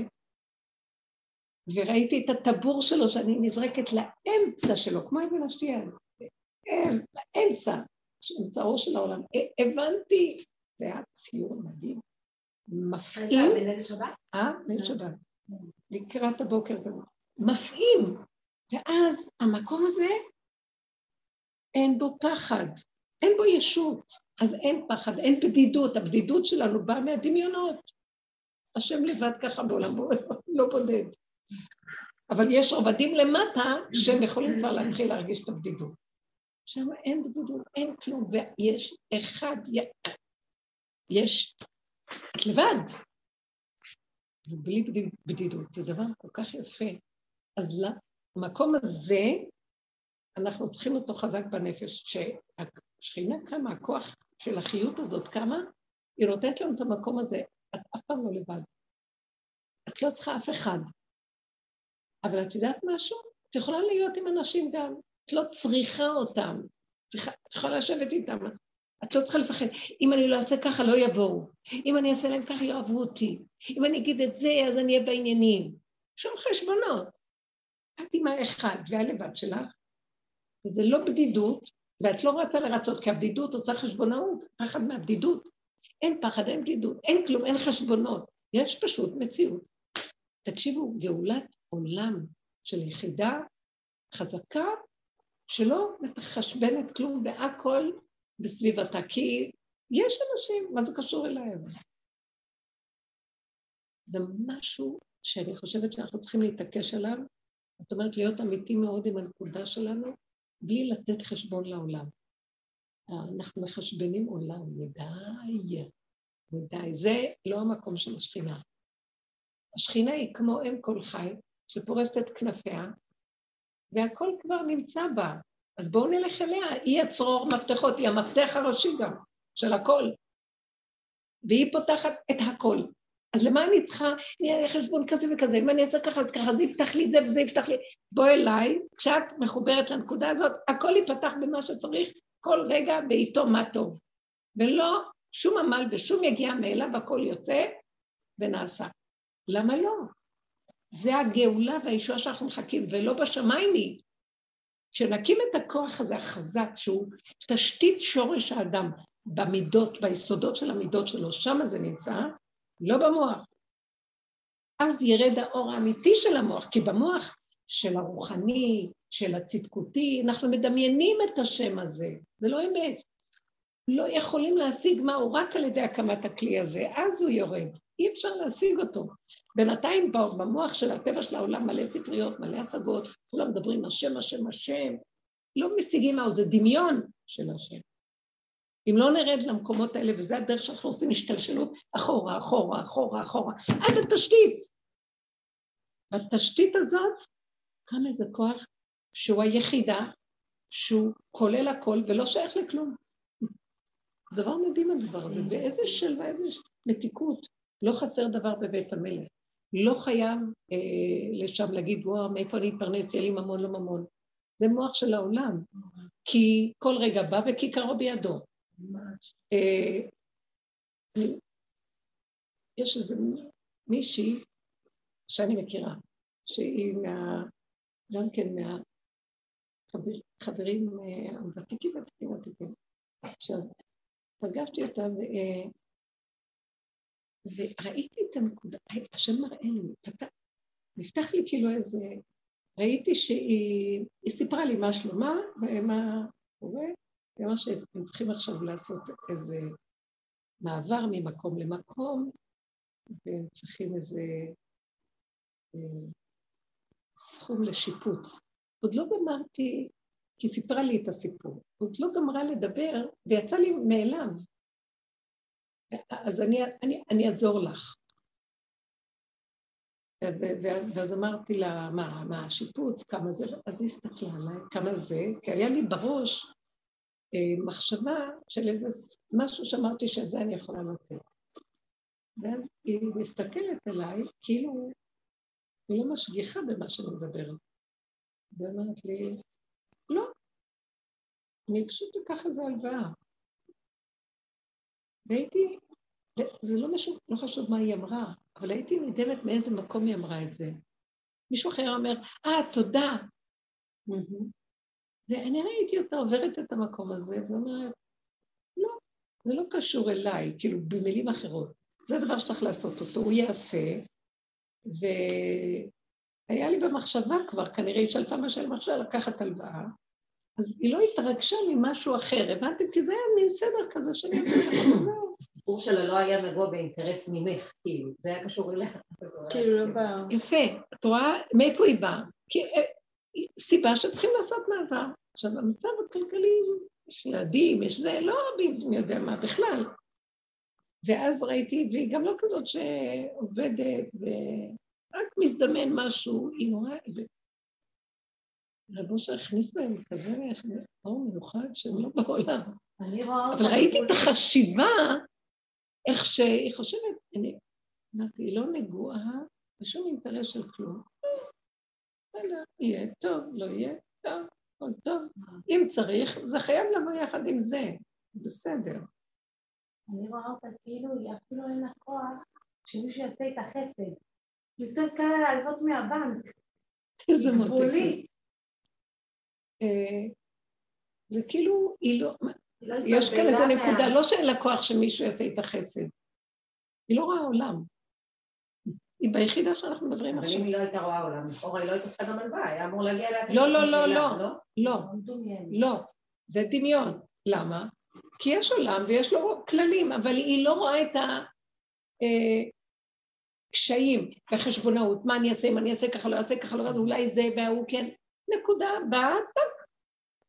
וראיתי את הטבור שלו, שאני נזרקת לאמצע שלו, כמו אבן השתייה, לאמצע, אמצעו של העולם. הבנתי, זה היה ציור מדהים. מפעים. בליל שבת? אה? ליל שבת. לקראת הבוקר. מפעים. ואז המקום הזה, אין בו פחד, אין בו ישות, אז אין פחד, אין בדידות, הבדידות שלנו באה מהדמיונות. השם לבד ככה בעולם, לא בודד. אבל יש רבדים למטה שהם יכולים כבר להתחיל להרגיש את הבדידות. שם אין בדידות, אין כלום, ויש אחד, יש, את לבד, ובלי בדידות, זה דבר כל כך יפה. אז המקום הזה, אנחנו צריכים אותו חזק בנפש. כשהשכינה קמה, הכוח של החיות הזאת קמה, היא נותנת לנו את המקום הזה. את אף פעם לא לבד. את לא צריכה אף אחד. אבל את יודעת משהו? את יכולה להיות עם אנשים גם. את לא צריכה אותם. את יכולה לשבת איתם. את לא צריכה לפחד. אם אני לא אעשה ככה, לא יבואו. אם אני אעשה להם ככה, יאהבו אותי. אם אני אגיד את זה, אז אני אהיה בעניינים. שום חשבונות. את עם האחד והלבד שלך, וזה לא בדידות, ואת לא רצה לרצות, כי הבדידות עושה חשבונאות, פחד מהבדידות. אין פחד, אין בדידות, אין כלום, אין חשבונות. יש פשוט מציאות. תקשיבו, גאולת עולם של יחידה חזקה, שלא מחשבנת כלום והכל בסביבתה, כי יש אנשים, מה זה קשור אליהם? זה משהו שאני חושבת שאנחנו צריכים להתעקש עליו, זאת אומרת, להיות אמיתי מאוד עם הנקודה שלנו, בלי לתת חשבון לעולם. אנחנו מחשבנים עולם, מדי, מדי. זה לא המקום של השכינה. השכינה היא כמו אם כל חי, שפורסת את כנפיה, והכל כבר נמצא בה. אז בואו נלך אליה, היא הצרור מפתחות, היא המפתח הראשי גם, של הכל. והיא פותחת את הכל. אז למה אני צריכה, נהיה לי חשבון כזה וכזה, אם אני אעשה ככה, אז ככה, זה יפתח לי את זה וזה יפתח לי... בוא אליי, כשאת מחוברת לנקודה הזאת, הכל ייפתח במה שצריך, כל רגע בעיתו מה טוב. ולא שום עמל ושום יגיע מאליו, הכל יוצא ונעשה. למה לא? זה הגאולה והישועה שאנחנו מחכים, ולא בשמיים היא. כשנקים את הכוח הזה החזק, שהוא תשתית שורש האדם במידות, ביסודות של המידות שלו, שם זה נמצא, לא במוח. אז ירד האור האמיתי של המוח, כי במוח של הרוחני, של הצדקותי, אנחנו מדמיינים את השם הזה, זה לא אמת. לא יכולים להשיג מהו רק על ידי הקמת הכלי הזה, אז הוא יורד, אי אפשר להשיג אותו. בינתיים במוח של הטבע של העולם מלא ספריות, מלא השגות, כולם מדברים השם, השם, השם, לא משיגים מהו, זה דמיון של השם. אם לא נרד למקומות האלה, וזה הדרך שאנחנו עושים השתלשלות אחורה, אחורה, אחורה, אחורה, עד התשתית. בתשתית הזאת קם איזה כוח שהוא היחידה, שהוא כולל הכל ולא שייך לכלום. דבר מדהים הדבר הזה, ואיזה שלווה, איזה מתיקות. לא חסר דבר בבית המלך. לא חייב אה, לשם להגיד, וואו, מאיפה אני אתפרנס, יהיה לי ממון, לא ממון. זה מוח של העולם. כי כל רגע בא וכיכרו בידו. אה, יש איזה מישהי שאני מכירה, שהיא מה... גם כן מהחברים אה, הוותיקים, ותיקים, ותיקים. עכשיו, פגשתי אותה ו... וראיתי את הנקודה, השם מראה לי, פתח, נפתח לי כאילו איזה, ראיתי שהיא סיפרה לי מה שלומה ומה קורה, אמרה שהם צריכים עכשיו לעשות איזה מעבר ממקום למקום, והם צריכים איזה אה, סכום לשיפוץ. עוד לא גמרתי, כי סיפרה לי את הסיפור, עוד לא גמרה לדבר, ויצא לי מאליו. אז אני, אני, אני אעזור לך. ואז אמרתי לה, מה, מה השיפוץ, כמה זה, אז היא הסתכלה עליי, כמה זה, כי היה לי בראש אה, מחשבה של איזה משהו שאמרתי שאת זה אני יכולה לתת. ואז היא מסתכלת עליי, כאילו, היא לא משגיחה במה שאני מדברת. ואומרת לי, לא, אני פשוט אקח איזה הלוואה. והייתי, זה לא, משהו, לא חשוב מה היא אמרה, אבל הייתי נדהמת מאיזה מקום היא אמרה את זה. מישהו אחר אומר, אה, ah, תודה. ואני ראיתי אותה עוברת את המקום הזה ואומרת, לא, זה לא קשור אליי, כאילו במילים אחרות. זה דבר שצריך לעשות אותו, הוא יעשה, והיה לי במחשבה כבר, כנראה היא שלפה מה שאני מחשבה, לקחת הלוואה, אז היא לא התרגשה ממשהו אחר, הבנתם? כי זה היה מין סדר כזה שאני אעשה ככה, וזהו. הסיפור שלה לא היה נגוע באינטרס ממך, כאילו, זה היה קשור אליה. כאילו לא בא... יפה, את רואה מאיפה היא באה? כי אה, סיבה שצריכים לעשות מעבר. עכשיו, המצב הכלכלי, יש ילדים, יש זה, לא מי יודע מה בכלל. ואז ראיתי, והיא גם לא כזאת שעובדת, ורק מזדמן משהו, היא נורא... רב אושר הכניס להם כזה אור מיוחד שהם לא בעולם. אני רואה אבל ראיתי את החשיבה, איך שהיא חושבת, אני אמרתי, היא לא נגועה בשום אינטרס של כלום. בסדר, יהיה טוב, לא יהיה טוב, הכל טוב. אם צריך, זה חייב לבוא יחד עם זה, בסדר. אני רואה אותה כאילו, היא אפילו אין לה כוח שמישהו יעשה איתה חסד. יותר קל לה להלוות מהבנק. איזה מותקת. אה, זה כאילו, היא לא... לא יש כאן איזה נקודה, לא שאין לה כוח שמישהו יעשה איתה חסד. היא לא רואה עולם. היא ביחידה שאנחנו מדברים עכשיו. אבל אם היא לא הייתה רואה עולם, לכאורה היא לא הייתה צריכה גם הלוואה, היה אמור להגיע אליה... לא, לא, לא, לא, לא, לא, זה דמיון. למה? כי יש עולם ויש לו כללים, אבל היא לא רואה את הקשיים והחשבונאות, מה אני אעשה, אם אני אעשה ככה, לא אעשה ככה, לא אעשה, אולי זה וההוא כן. נקודה, באה, טק.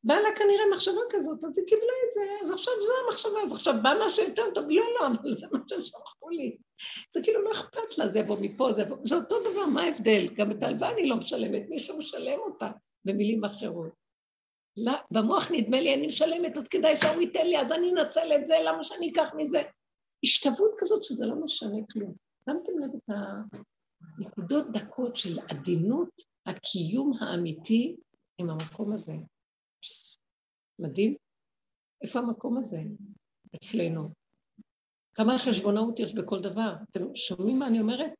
באה לה כנראה מחשבה כזאת, אז היא קיבלה את זה, אז עכשיו זו המחשבה, אז עכשיו בא משהו יותר טוב, לא, לא, אבל זה מה שהם שלחו לי. זה כאילו לא אכפת לה, זה יבוא מפה, זה יבוא, זה אותו דבר, מה ההבדל? גם את ההלוואה אני לא משלמת, מישהו משלם אותה, במילים אחרות. לא, במוח נדמה לי אני משלמת, אז כדאי שהוא ייתן לי, אז אני אנצל את זה, למה שאני אקח מזה? השתוות כזאת שזה לא משנה כלום. שמתם לב את הנקודות דקות של עדינות הקיום האמיתי עם המקום הזה. מדהים. איפה המקום הזה? אצלנו. כמה חשבונאות יש בכל דבר. אתם שומעים מה אני אומרת?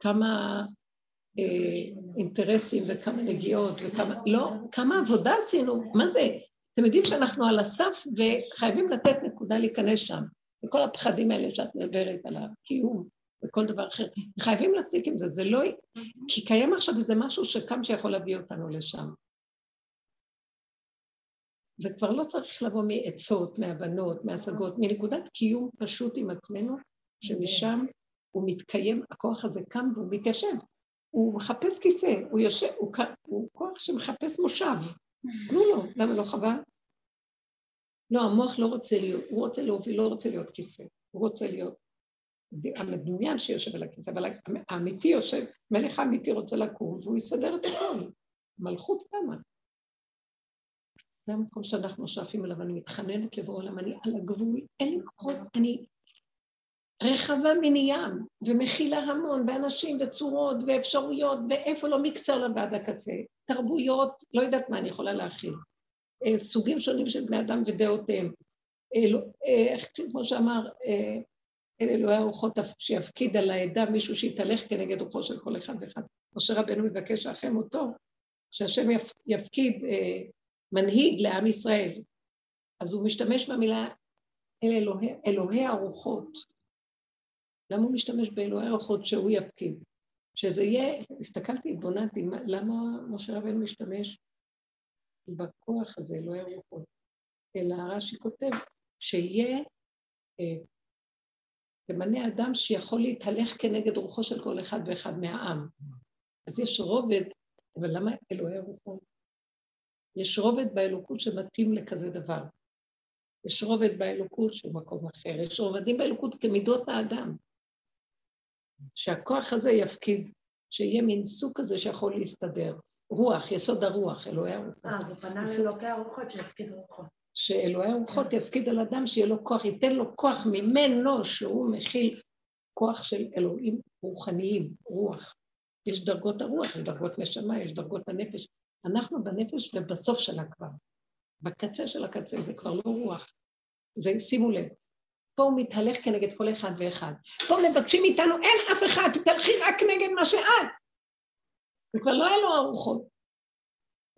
כמה אה, אינטרסים וכמה נגיעות וכמה... לא, כמה עבודה עשינו. מה זה? אתם יודעים שאנחנו על הסף וחייבים לתת נקודה להיכנס שם. וכל הפחדים האלה שאת מדברת על הקיום, וכל דבר אחר. חייבים להפסיק עם זה, זה לא... כי קיים עכשיו איזה משהו שקם שיכול להביא אותנו לשם. זה כבר לא צריך לבוא מעצות, מהבנות, מהשגות, מנקודת קיום פשוט עם עצמנו, שמשם הוא מתקיים, הכוח הזה קם והוא מתיישב. הוא מחפש כיסא, הוא יושב, הוא, הוא כוח שמחפש מושב. תנו לו, למה לא חבל? לא, המוח לא רוצה להיות, הוא רוצה להוביל, לא רוצה להיות כיסא, הוא רוצה להיות המדומיין שיושב על הכיסא, אבל האמיתי יושב, מלך האמיתי רוצה לקום והוא יסדר את הכל. מלכות קמה. זה המקום שאנחנו שואפים אליו, אני מתחננת לבוא עולם, אני על הגבול, אין לי כוחות, אני רחבה מני ים, ומכילה המון, ואנשים וצורות ואפשרויות, ואיפה לא מקצר לה ועד הקצה. תרבויות, לא יודעת מה אני יכולה להכיל. אה, סוגים שונים של בני אדם ודעותיהם. אה, לא, אה, איך כמו שאמר, אלה אלוהי הרוחות שיפקיד על העדה מישהו שיתהלך כנגד רוחו של כל אחד ואחד. משה רבנו מבקש אחרי מותו, שהשם יפקיד מנהיג לעם ישראל. אז הוא משתמש במילה אל אלוהי, אלוהי הרוחות. למה הוא משתמש באלוהי הרוחות שהוא יפקיד? שזה יהיה, הסתכלתי, התבוננתי, למה משה רבנו משתמש בכוח הזה, אלוהי הרוחות? אלא רש"י כותב, שיהיה, אה, תמנה אדם שיכול להתהלך כנגד רוחו של כל אחד ואחד מהעם. אז יש רובד, אבל למה אלוהי הרוחות? יש רובד באלוקות שמתאים לכזה דבר. יש רובד באלוקות שהוא מקום אחר, יש רובדים באלוקות כמידות האדם. שהכוח הזה יפקיד, שיהיה מין סוג כזה שיכול להסתדר. רוח, יסוד הרוח, אלוהי הרוחות. אה, זה פנה לאלוקי הרוחות שיפקיד רוחות. שאלוהי הרוחות יפקיד על אדם שיהיה לו כוח, ייתן לו כוח ממנו שהוא מכיל כוח של אלוהים רוחניים, רוח. יש דרגות הרוח, יש דרגות נשמה, יש דרגות הנפש. אנחנו בנפש ובסוף שלה כבר. בקצה של הקצה, זה כבר לא רוח. זה, שימו לב, פה הוא מתהלך כנגד כל אחד ואחד. פה מבקשים מאיתנו, אין אף אחד, תלכי רק נגד מה שאת. זה כבר לא אלו הרוחות.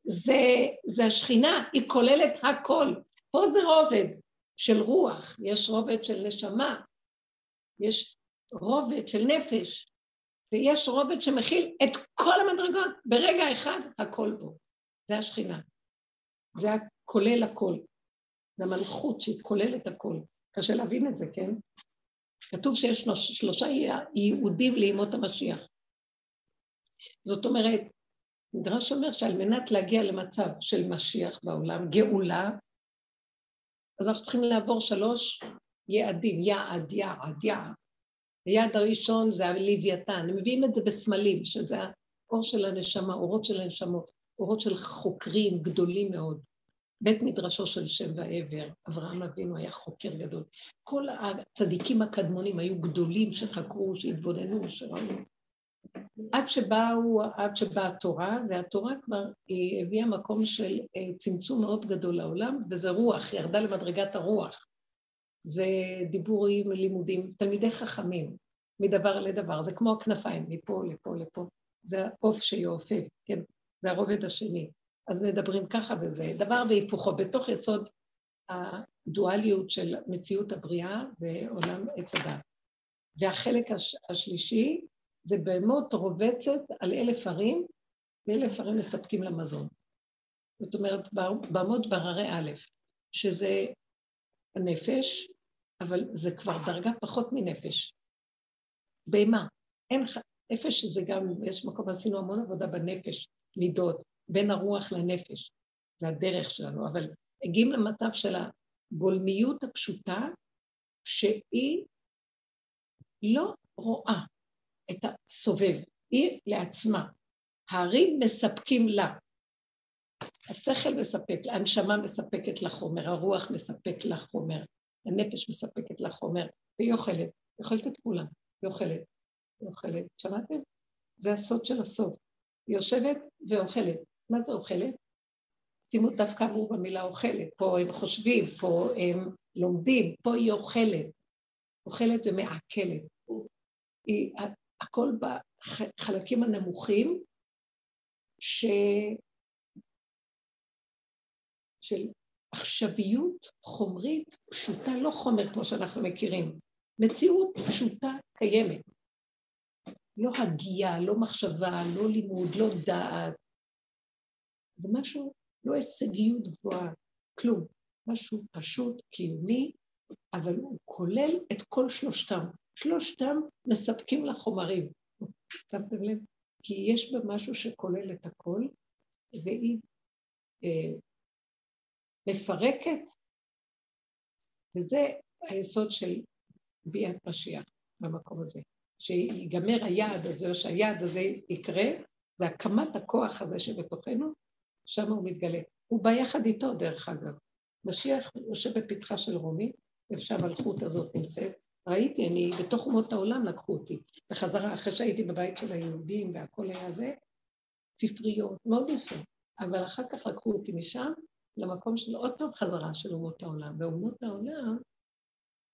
זה, זה השכינה, היא כוללת הכל. פה זה רובד של רוח, יש רובד של נשמה, יש רובד של נפש, ויש רובד שמכיל את כל המדרגות ברגע אחד, הכל בו. זה השכינה. זה הכולל הכל. זה המלכות שהיא כוללת הכל. קשה להבין את זה, כן? כתוב שיש שלושה ייעודים לימות המשיח. זאת אומרת, מדרש אומר שעל מנת להגיע למצב של משיח בעולם, גאולה, אז אנחנו צריכים לעבור שלוש יעדים, יעד, יעד, יעד. היעד הראשון זה הלוויתן, הם מביאים את זה בסמלים, שזה האור של הנשמה, אורות של הנשמות, אורות של חוקרים גדולים מאוד. בית מדרשו של שם ועבר, אברהם אבינו היה חוקר גדול. כל הצדיקים הקדמונים היו גדולים שחקרו, שהתבוננו, שראו. עד שבאו, עד שבאה התורה, והתורה כבר היא הביאה מקום של אה, צמצום מאוד גדול לעולם, וזה רוח, היא ירדה למדרגת הרוח. זה דיבורים, לימודים, תלמידי חכמים, מדבר לדבר, זה כמו הכנפיים, מפה לפה לפה, זה העוף שיעופף, כן, זה הרובד השני. אז מדברים ככה וזה דבר והיפוכו, בתוך יסוד הדואליות של מציאות הבריאה ועולם עץ הדת. והחלק הש, השלישי זה בהמות רובצת על אלף ערים, ואלף ערים מספקים למזון. זאת אומרת, בהמות בררי א', שזה הנפש, אבל זה כבר דרגה פחות מנפש. בהמה. אין, נפש זה גם, יש מקום, עשינו המון עבודה בנפש, מידות, בין הרוח לנפש. זה הדרך שלנו, אבל הגיעים למצב של הגולמיות הפשוטה, שהיא לא רואה את הסובב, היא לעצמה. ההרים מספקים לה. השכל מספק, הנשמה מספקת לחומר, הרוח מספק לחומר, הנפש מספקת לחומר, והיא אוכלת, היא אוכלת את כולם, היא אוכלת, היא אוכלת. שמעתם? זה הסוד של הסוד. היא יושבת ואוכלת. מה זה אוכלת? שימו דווקא אמרו במילה אוכלת, פה הם חושבים, פה הם לומדים, פה היא אוכלת. אוכלת ומעכלת. היא, הכל בחלקים הנמוכים ש... של עכשוויות חומרית פשוטה, לא חומר כמו שאנחנו מכירים, מציאות פשוטה קיימת. לא הגייה, לא מחשבה, לא לימוד, לא דעת. זה משהו, לא הישגיות גבוהה, כלום. משהו פשוט, קיומי, אבל הוא כולל את כל שלושתם. שלושתם מספקים לחומרים. שמתם לב? כי יש בה משהו שכולל את הכל, והיא אה, מפרקת, וזה היסוד של ביאת משיח במקום הזה. שיגמר היעד הזה, או שהיעד הזה יקרה, זה הקמת הכוח הזה שבתוכנו, שם הוא מתגלה. הוא בא יחד איתו, דרך אגב. משיח יושב בפתחה של רומי, איפה שהמלכות הזאת נמצאת. ראיתי, אני, בתוך אומות העולם לקחו אותי. בחזרה, אחרי שהייתי בבית של היהודים והכל היה זה, ספריות, מאוד יפה. אבל אחר כך לקחו אותי משם למקום של עוד פעם חזרה של אומות העולם. ואומות העולם,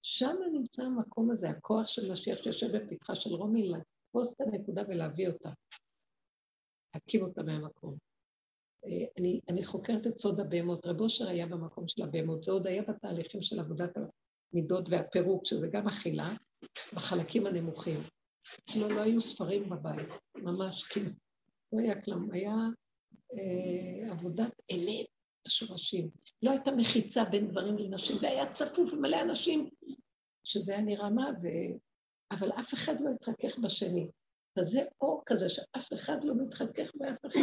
שם נמצא המקום הזה, הכוח של משיח שיושב בפתחה של רומי, לתפוס את הנקודה ולהביא אותה. להקים אותה מהמקום. אה, אני, אני חוקרת את סוד הבהמות. רב אושר היה במקום של הבהמות, זה עוד היה בתהליכים של עבודת המידות והפירוק, שזה גם אכילה, בחלקים הנמוכים. אצלו לא היו ספרים בבית, ממש כאילו, לא היה כלום, היה אה, עבודת אמת בשורשים. לא הייתה מחיצה בין גברים לנשים, והיה צפוף ומלא אנשים, שזה היה נראה מה, ו... אבל אף אחד לא התחכך בשני. כזה אור כזה שאף אחד לא מתחכך באף אחד.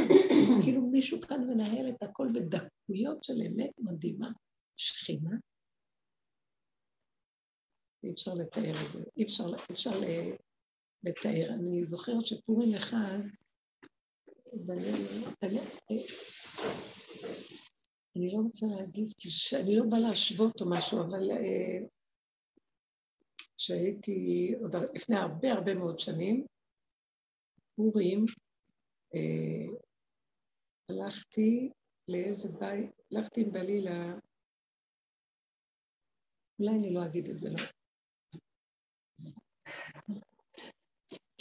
כאילו מישהו כאן מנהל את הכל בדקויות של אמת מדהימה. שכינה. אי אפשר לתאר את זה, אי אפשר, אי אפשר לתאר. אני זוכרת שפורים אחד, ואני, אני לא רוצה להגיד, אני לא באה להשוות או משהו, אבל אה, כשהייתי עוד לפני הרבה הרבה מאוד שנים, פורים, אה, הלכתי לאיזה בית, הלכתי עם בעלי ל... אולי אני לא אגיד את זה, לא.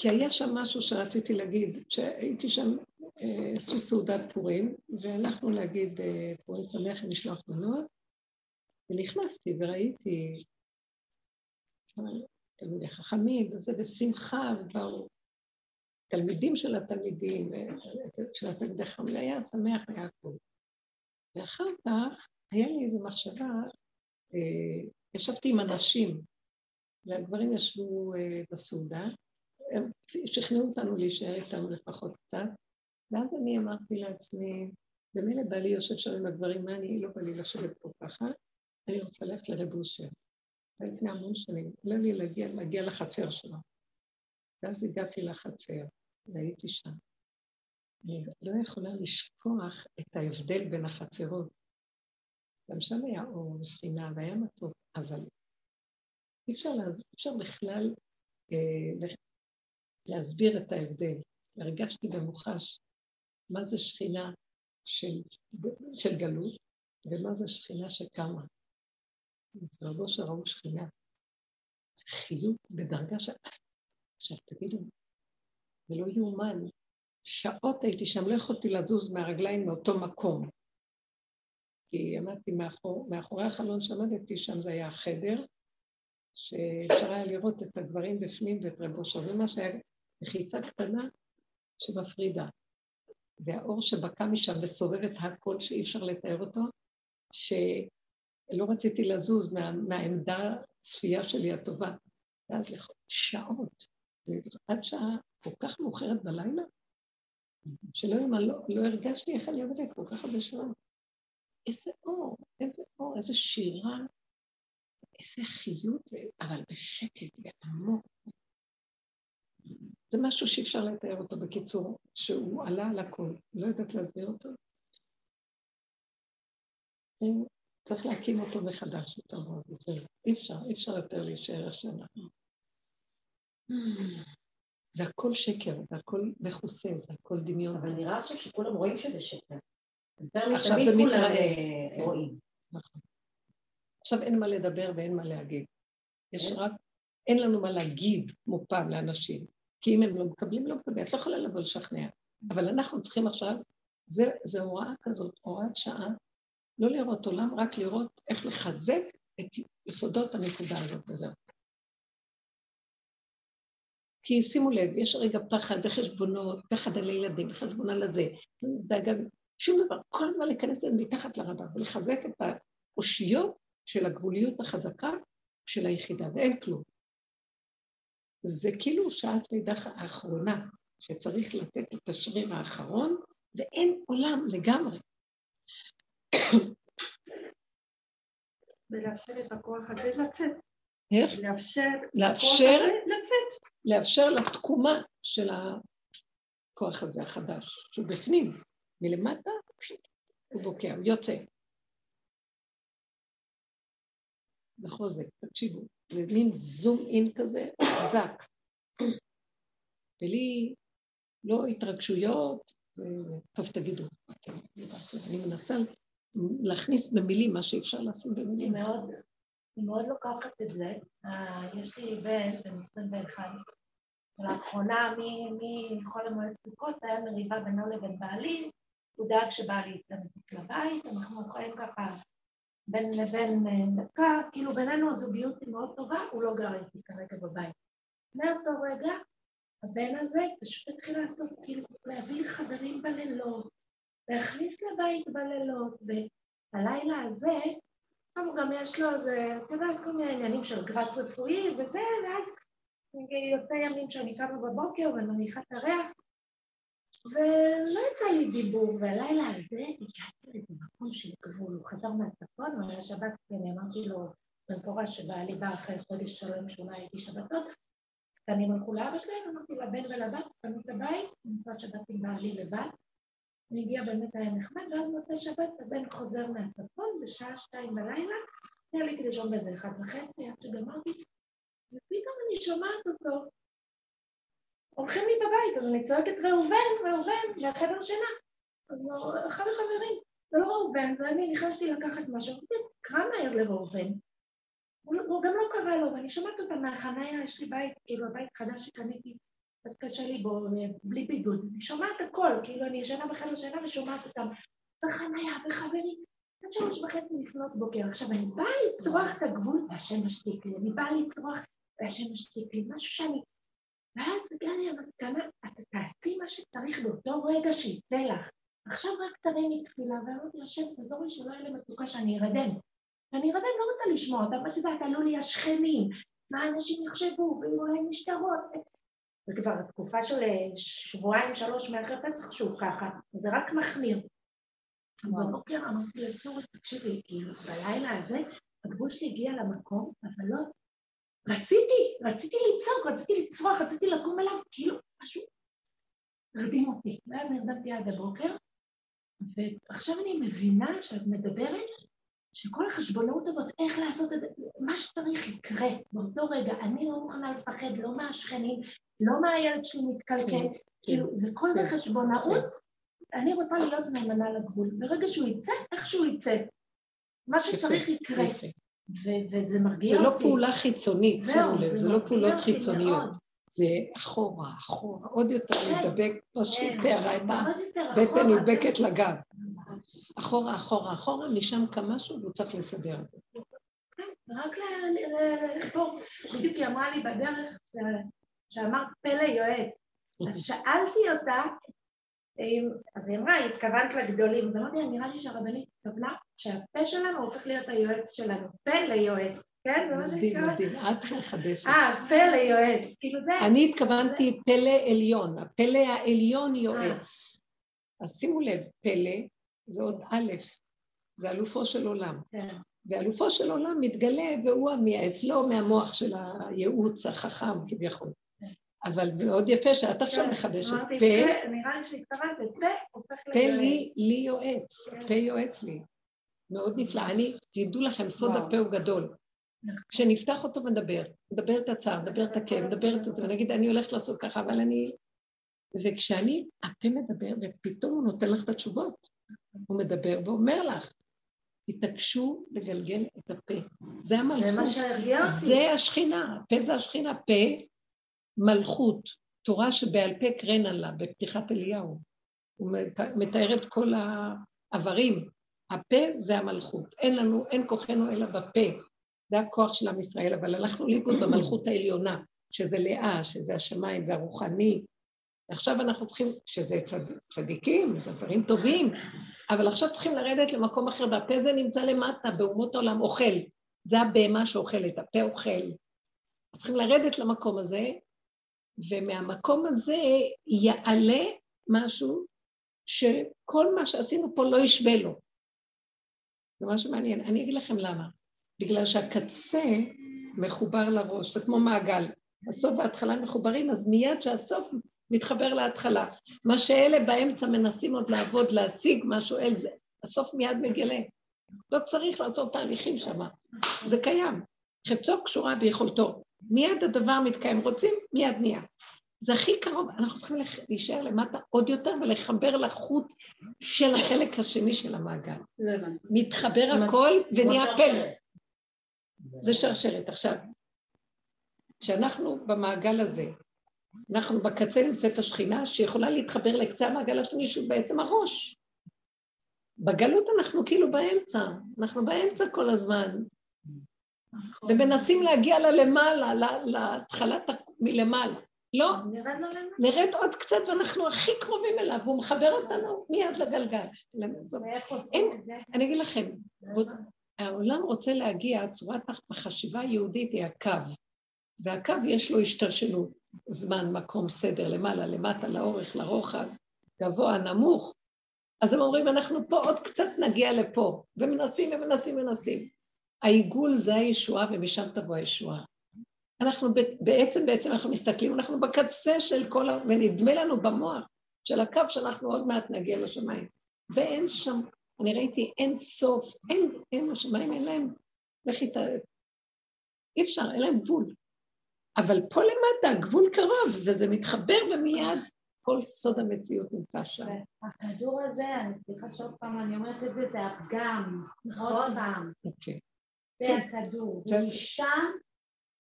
כי היה שם משהו שרציתי להגיד, כשהייתי שם, אה, עשו סעודת פורים, והלכנו להגיד אה, פורים שמח עם משלוח מנות, ונכנסתי וראיתי תלמידי חכמים, וזה בשמחה, ובאו תלמידים של התלמידים, של התלמידי חכמים, היה שמח היה הכול. ואחר כך היה לי איזו מחשבה, אה, ישבתי עם אנשים, והגברים ישבו אה, בסעודה, הם שכנעו אותנו להישאר איתנו לפחות קצת, ואז אני אמרתי לעצמי, במילא בעלי יושב שם עם הגברים, מה אני, לא בא לי לשבת פה ככה, אני רוצה ללכת לרב אושר. לפני המון שנים, עלה לי להגיע, להגיע לחצר שלו. ואז הגעתי לחצר, והייתי שם. אני לא יכולה לשכוח את ההבדל בין החצרות. גם שם היה אור ושכינה והיה מתוק, אבל אי אפשר, להז... אפשר בכלל אה, להסביר את ההבדל. הרגשתי במוחש מה זה שכינה של, של גלות ומה זה שכינה שקמה. אצל רבו של ראו שכינה. זה חיות בדרגה ש... עכשיו תגידו, זה לא יאומן. שעות הייתי שם, לא יכולתי לזוז מהרגליים מאותו מקום. כי עמדתי מאחור, מאחורי החלון שעמדתי שם, זה היה החדר, שאפשר היה לראות את הגברים בפנים ואת רב אושר. זה מה שהיה מחיצה קטנה שמפרידה. והאור שבקע משם וסובב את הכל שאי אפשר לתאר אותו, שלא רציתי לזוז מה, מהעמדה הצפייה שלי הטובה. ואז שעות, עד שעה כל כך מאוחרת בלילה, שלא יאמר, לא, לא הרגשתי איך אני עובדת כל כך הרבה שעות. איזה אור, איזה אור, איזה שירה, איזה חיות, אבל בשקט ועמוק. זה משהו שאי אפשר לתאר אותו בקיצור, שהוא עלה על הכל, לא יודעת להסביר אותו. צריך להקים אותו מחדש, יותר מאוד, זהו. אי אפשר, אי אפשר יותר להישאר איך שאנחנו. זה הכל שקר, זה הכל מכוסה, זה הכל דמיון. אבל נראה עכשיו שכולם רואים שזה שקר. עכשיו זה מתראה. כן. רואים. נכון. עכשיו אין מה לדבר ואין מה להגיד. יש רק, אין לנו מה להגיד כמו פעם לאנשים. כי אם הם לא מקבלים, לא מקבלים. את לא יכולה לבוא לשכנע. אבל אנחנו צריכים עכשיו, זה, זה הוראה כזאת, הוראת שעה, לא לראות עולם, רק לראות איך לחזק את יסודות הנקודה הזאת וזהו. כי שימו לב, יש רגע פחד וחשבונות, פחד על הילדים, וחשבון על הזה, דאגה, שום דבר, כל הזמן להיכנס להם מתחת לרדאר ולחזק את האושיות של הגבוליות החזקה של היחידה, ואין כלום. זה כאילו שעת לידה האחרונה, שצריך לתת את השריר האחרון, ואין עולם לגמרי. ולאפשר את הכוח הזה לצאת. איך? לאפשר, לאפשר, לצאת. לאפשר לתקומה של הכוח הזה החדש, שהוא בפנים, מלמטה, הוא בוקע, הוא יוצא. זה חוזק, תקשיבו, זה מין זום אין כזה, חזק. בלי, לא התרגשויות, טוב תגידו, אני מנסה להכניס במילים מה שאפשר לשים במילים. אני מאוד, לוקחת את זה. אה, יש לי בן בן 21. לאחרונה, מחול המועד סוכות, היה מריבה בינו לבין בעלי, הוא דאג שבעלי יתנתק לבית, אנחנו חיים ככה בין לבין אה, דקה, כאילו בינינו הזוגיות היא מאוד טובה, הוא לא גר איתי כרגע בבית. מאותו רגע, הבן הזה פשוט התחיל לעשות, כאילו, להביא חברים בלילות, להכניס לבית בלילות, והלילה הזה, כמה גם יש לו איזה, אתה יודע, כל מיני עניינים של גרף רפואי וזה, ואז יוצא ימים שאני קמה בבוקר ומניחה את הריח, ולא יצא לי דיבור, והלילה הזה הגעתי לאיזה מקום של גבול, הוא חזר מהצפון, הוא היה שבת, ואני אמרתי לו במפורש שבעלי בא אחרי חודש שלם שאולי הייתי שבתות, קטנים הלכו לאבא שלהם, אמרתי לבן ולבת, קנו את הבית, נמצא שבת עם בעלי לבד, אני הגיע באמת היה נחמד, ואז מוצא שבת הבן חוזר מהצפון בשעה שתיים בלילה, אני עליתי לישון באיזה אחד וחצי, עד שגמרתי, ופתאום אני שומעת אותו, הולכים לי בבית, אז אני צועקת ראובן, ראובן, מהחדר שינה. אז אחד החברים, זה לא ראובן, זה אני נכנסתי לקחת משהו, קרא מהר לראובן. הוא, הוא גם לא קרא לו, ואני שומעת אותה מהחניה, יש לי בית, כאילו הבית חדש שקניתי, קצת קשה לי בו, בלי בידוד. אני שומעת הכל, כאילו אני ישנה בחדר שינה ושומעת אותם בחניה, וחברים, עד שלוש וחצי לפנות בוקר. עכשיו, אני באה לצרוח את הגבול, והשם משתיק לי, אני באה לצרוח, והשם משתיק לי, משהו שאני... ואז לי המסקנה, אתה תעשי מה שצריך באותו רגע שייצא לך. עכשיו רק תרימי תפילה, ואמרתי השם, תעזור לי שלא יהיה לי מצוקה שאני ארדם. ואני ארדם, לא רוצה לשמוע אותם, את יודעת, עלו לי השכנים, מה אנשים יחשבו, ואולי משטרות. זה כבר תקופה של שבועיים, שלוש מאחרי פסח שהוא ככה, זה רק מחמיר. בבוקר אמרתי לסורי, תקשיבי, כאילו, בלילה הזה, הגבול שלי הגיע למקום, אבל לא, רציתי, רציתי לצעוק, רציתי לצרוח, רציתי לקום אליו, כאילו, משהו הרדים אותי. ואז נרדמתי עד הבוקר, ועכשיו אני מבינה שאת מדברת שכל החשבונאות הזאת, איך לעשות את זה, מה שצריך יקרה באותו רגע. אני לא מוכנה לפחד, לא מהשכנים, לא מהילד שלי מתקלקל, כן, כאילו, כן. זה כל זה כן. חשבונאות. אני רוצה להיות נאמנה לגבול. ברגע שהוא יצא, איך שהוא יצא. מה שצריך יקרה. וזה מרגיע אותי. זה לא פעולה חיצונית, שימו לב, זה לא פעולות חיצוניות. זה אחורה, אחורה, עוד יותר להידבק, כמו שתיארה את הבטן נדבקת לגב. אחורה, אחורה, אחורה, משם קם משהו והוא צריך לסדר את זה. כן, רק פה, בדיוק היא אמרה לי בדרך, שאמרת פלא יועץ. אז שאלתי אותה, אז היא אמרה, התכוונת לגדולים, אז אמרתי, נראה לי שהרבנית התכוונה שהפה שלנו הופך להיות היועץ שלנו, פה ליועץ, כן? זה מה שנקרא? מדהים, מדהים, את מחדשת. אה, פה ליועץ, כאילו זה... אני התכוונתי פלא עליון, הפלא העליון יועץ. אז שימו לב, פלא זה עוד א', זה אלופו של עולם. כן. ואלופו של עולם מתגלה והוא המייעץ, לא מהמוח של הייעוץ החכם כביכול. אבל מאוד יפה שאת עכשיו כן, מחדשת. פה... נראה לי שהתכוונת, פה הופך ליועץ. פה לי יועץ, כן. פה יועץ לי. מאוד נפלא. אני, תדעו לכם, סוד הפה הוא גדול. כשנפתח אותו ונדבר, נדבר את הצער, נדבר את הכאב, נדבר את זה, ונגיד, אני הולכת לעשות ככה, אבל אני... וכשאני, הפה מדבר, ופתאום הוא נותן לך את התשובות. הוא מדבר ואומר לך, תתעקשו לגלגל את הפה. זה המלכות. זה מה שהרגיע אותי. זה השכינה, הפה זה השכינה. פה מלכות, תורה שבעל פה קרן לה בפתיחת אליהו. הוא מתאר את כל העברים. הפה זה המלכות. אין לנו, אין כוחנו אלא בפה. זה הכוח של עם ישראל, אבל הלכנו לאיבוד במלכות העליונה. שזה לאה, שזה השמיים, זה הרוחני. עכשיו אנחנו צריכים, שזה צד, צדיקים, זה דברים טובים, אבל עכשיו צריכים לרדת למקום אחר, והפה זה נמצא למטה, באומות העולם אוכל. זה הבהמה שאוכלת, הפה אוכל. צריכים לרדת למקום הזה, ומהמקום הזה יעלה משהו שכל מה שעשינו פה לא ישווה לו. זה משהו מעניין. אני אגיד לכם למה. בגלל שהקצה מחובר לראש, זה כמו מעגל. הסוף וההתחלה מחוברים, אז מיד שהסוף מתחבר להתחלה. מה שאלה באמצע מנסים עוד לעבוד, להשיג משהו אל זה, הסוף מיד מגלה. לא צריך לעשות תהליכים שם, זה קיים. חפצו קשורה ביכולתו. מיד הדבר מתקיים, רוצים, מיד נהיה. זה הכי קרוב, אנחנו צריכים להישאר למטה עוד יותר ולחבר לחוט של החלק השני של המעגל. מתחבר הכל ונהיה פלא. זה שרשרת. עכשיו, כשאנחנו במעגל הזה, אנחנו בקצה נמצאת השכינה שיכולה להתחבר לקצה המעגל השני שהוא בעצם הראש. בגלות אנחנו כאילו באמצע, אנחנו באמצע כל הזמן, ומנסים להגיע ללמעלה, להתחלת מלמעלה. לא, נרד עוד קצת ואנחנו הכי קרובים אליו, והוא מחבר אותנו מיד לגלגל. אני אגיד לכם, העולם רוצה להגיע, צורת החשיבה היהודית היא הקו, והקו יש לו השתלשלות, זמן, מקום, סדר, למעלה, למטה, לאורך, לרוחב, גבוה, נמוך. אז הם אומרים, אנחנו פה עוד קצת נגיע לפה, ומנסים ומנסים ומנסים. העיגול זה הישועה ומשם תבוא הישועה. אנחנו בעצם, בעצם אנחנו מסתכלים, אנחנו בקצה של כל ה... ונדמה לנו במוח של הקו שאנחנו עוד מעט נגיע לשמיים. ואין שם, אני ראיתי אין סוף, אין, אין, השמיים אין להם, לכי ת... אי אפשר, אין להם גבול. אבל פה למטה הגבול קרוב, וזה מתחבר ומיד כל סוד המציאות נמצא שם. הכדור הזה, אני סליחה שעוד פעם אני אומרת את זה, זה הפגם, עוד פעם. זה הכדור, ומשם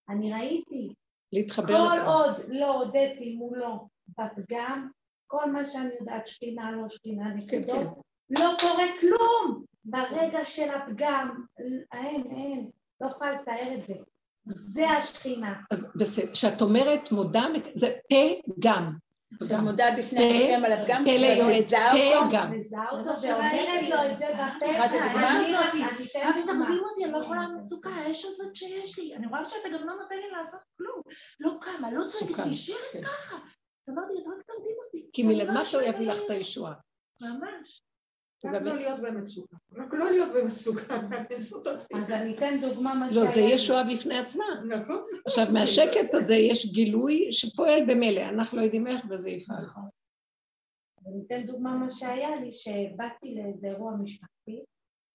אני ראיתי. להתחבר כל עוד לא הודיתי מולו בפגם, כל מה שאני יודעת, שכינה, לא שכינה, כן, נקודות, כן. לא קורה כלום ברגע של הפגם. אין, אין, לא יכולה לתאר את זה. זה השכינה. אז בסדר, כשאת אומרת מודה, זה פה גם. כשאת מודה בפני השם על הפגם, כשאת מזהה אותו, מזהה אותו, שאומרת לו את זה בפה. רק תרדים אותי, אני לא יכולה למצוקה, האש הזאת שיש לי. אני רואה שאתה גם לא נותן לי לעשות כלום. לא קמה, לא צועקת, נשארת כן. ככה. אמרתי, אז רק תרדים אותי. כי מלמטה הוא יביא לך את הישועה. ממש. רק לא להיות במצוקה. רק לא להיות במצוקה. (laughs) אז אני אתן דוגמה מה שהיה. לא, זה ישועה בפני עצמה. נכון. עכשיו, מהשקט (laughs) הזה יש גילוי שפועל במילא, אנחנו לא יודעים איך וזה יפעל. נכון. אני אתן דוגמה מה שהיה לי, שבאתי לאיזה אירוע משפחתי,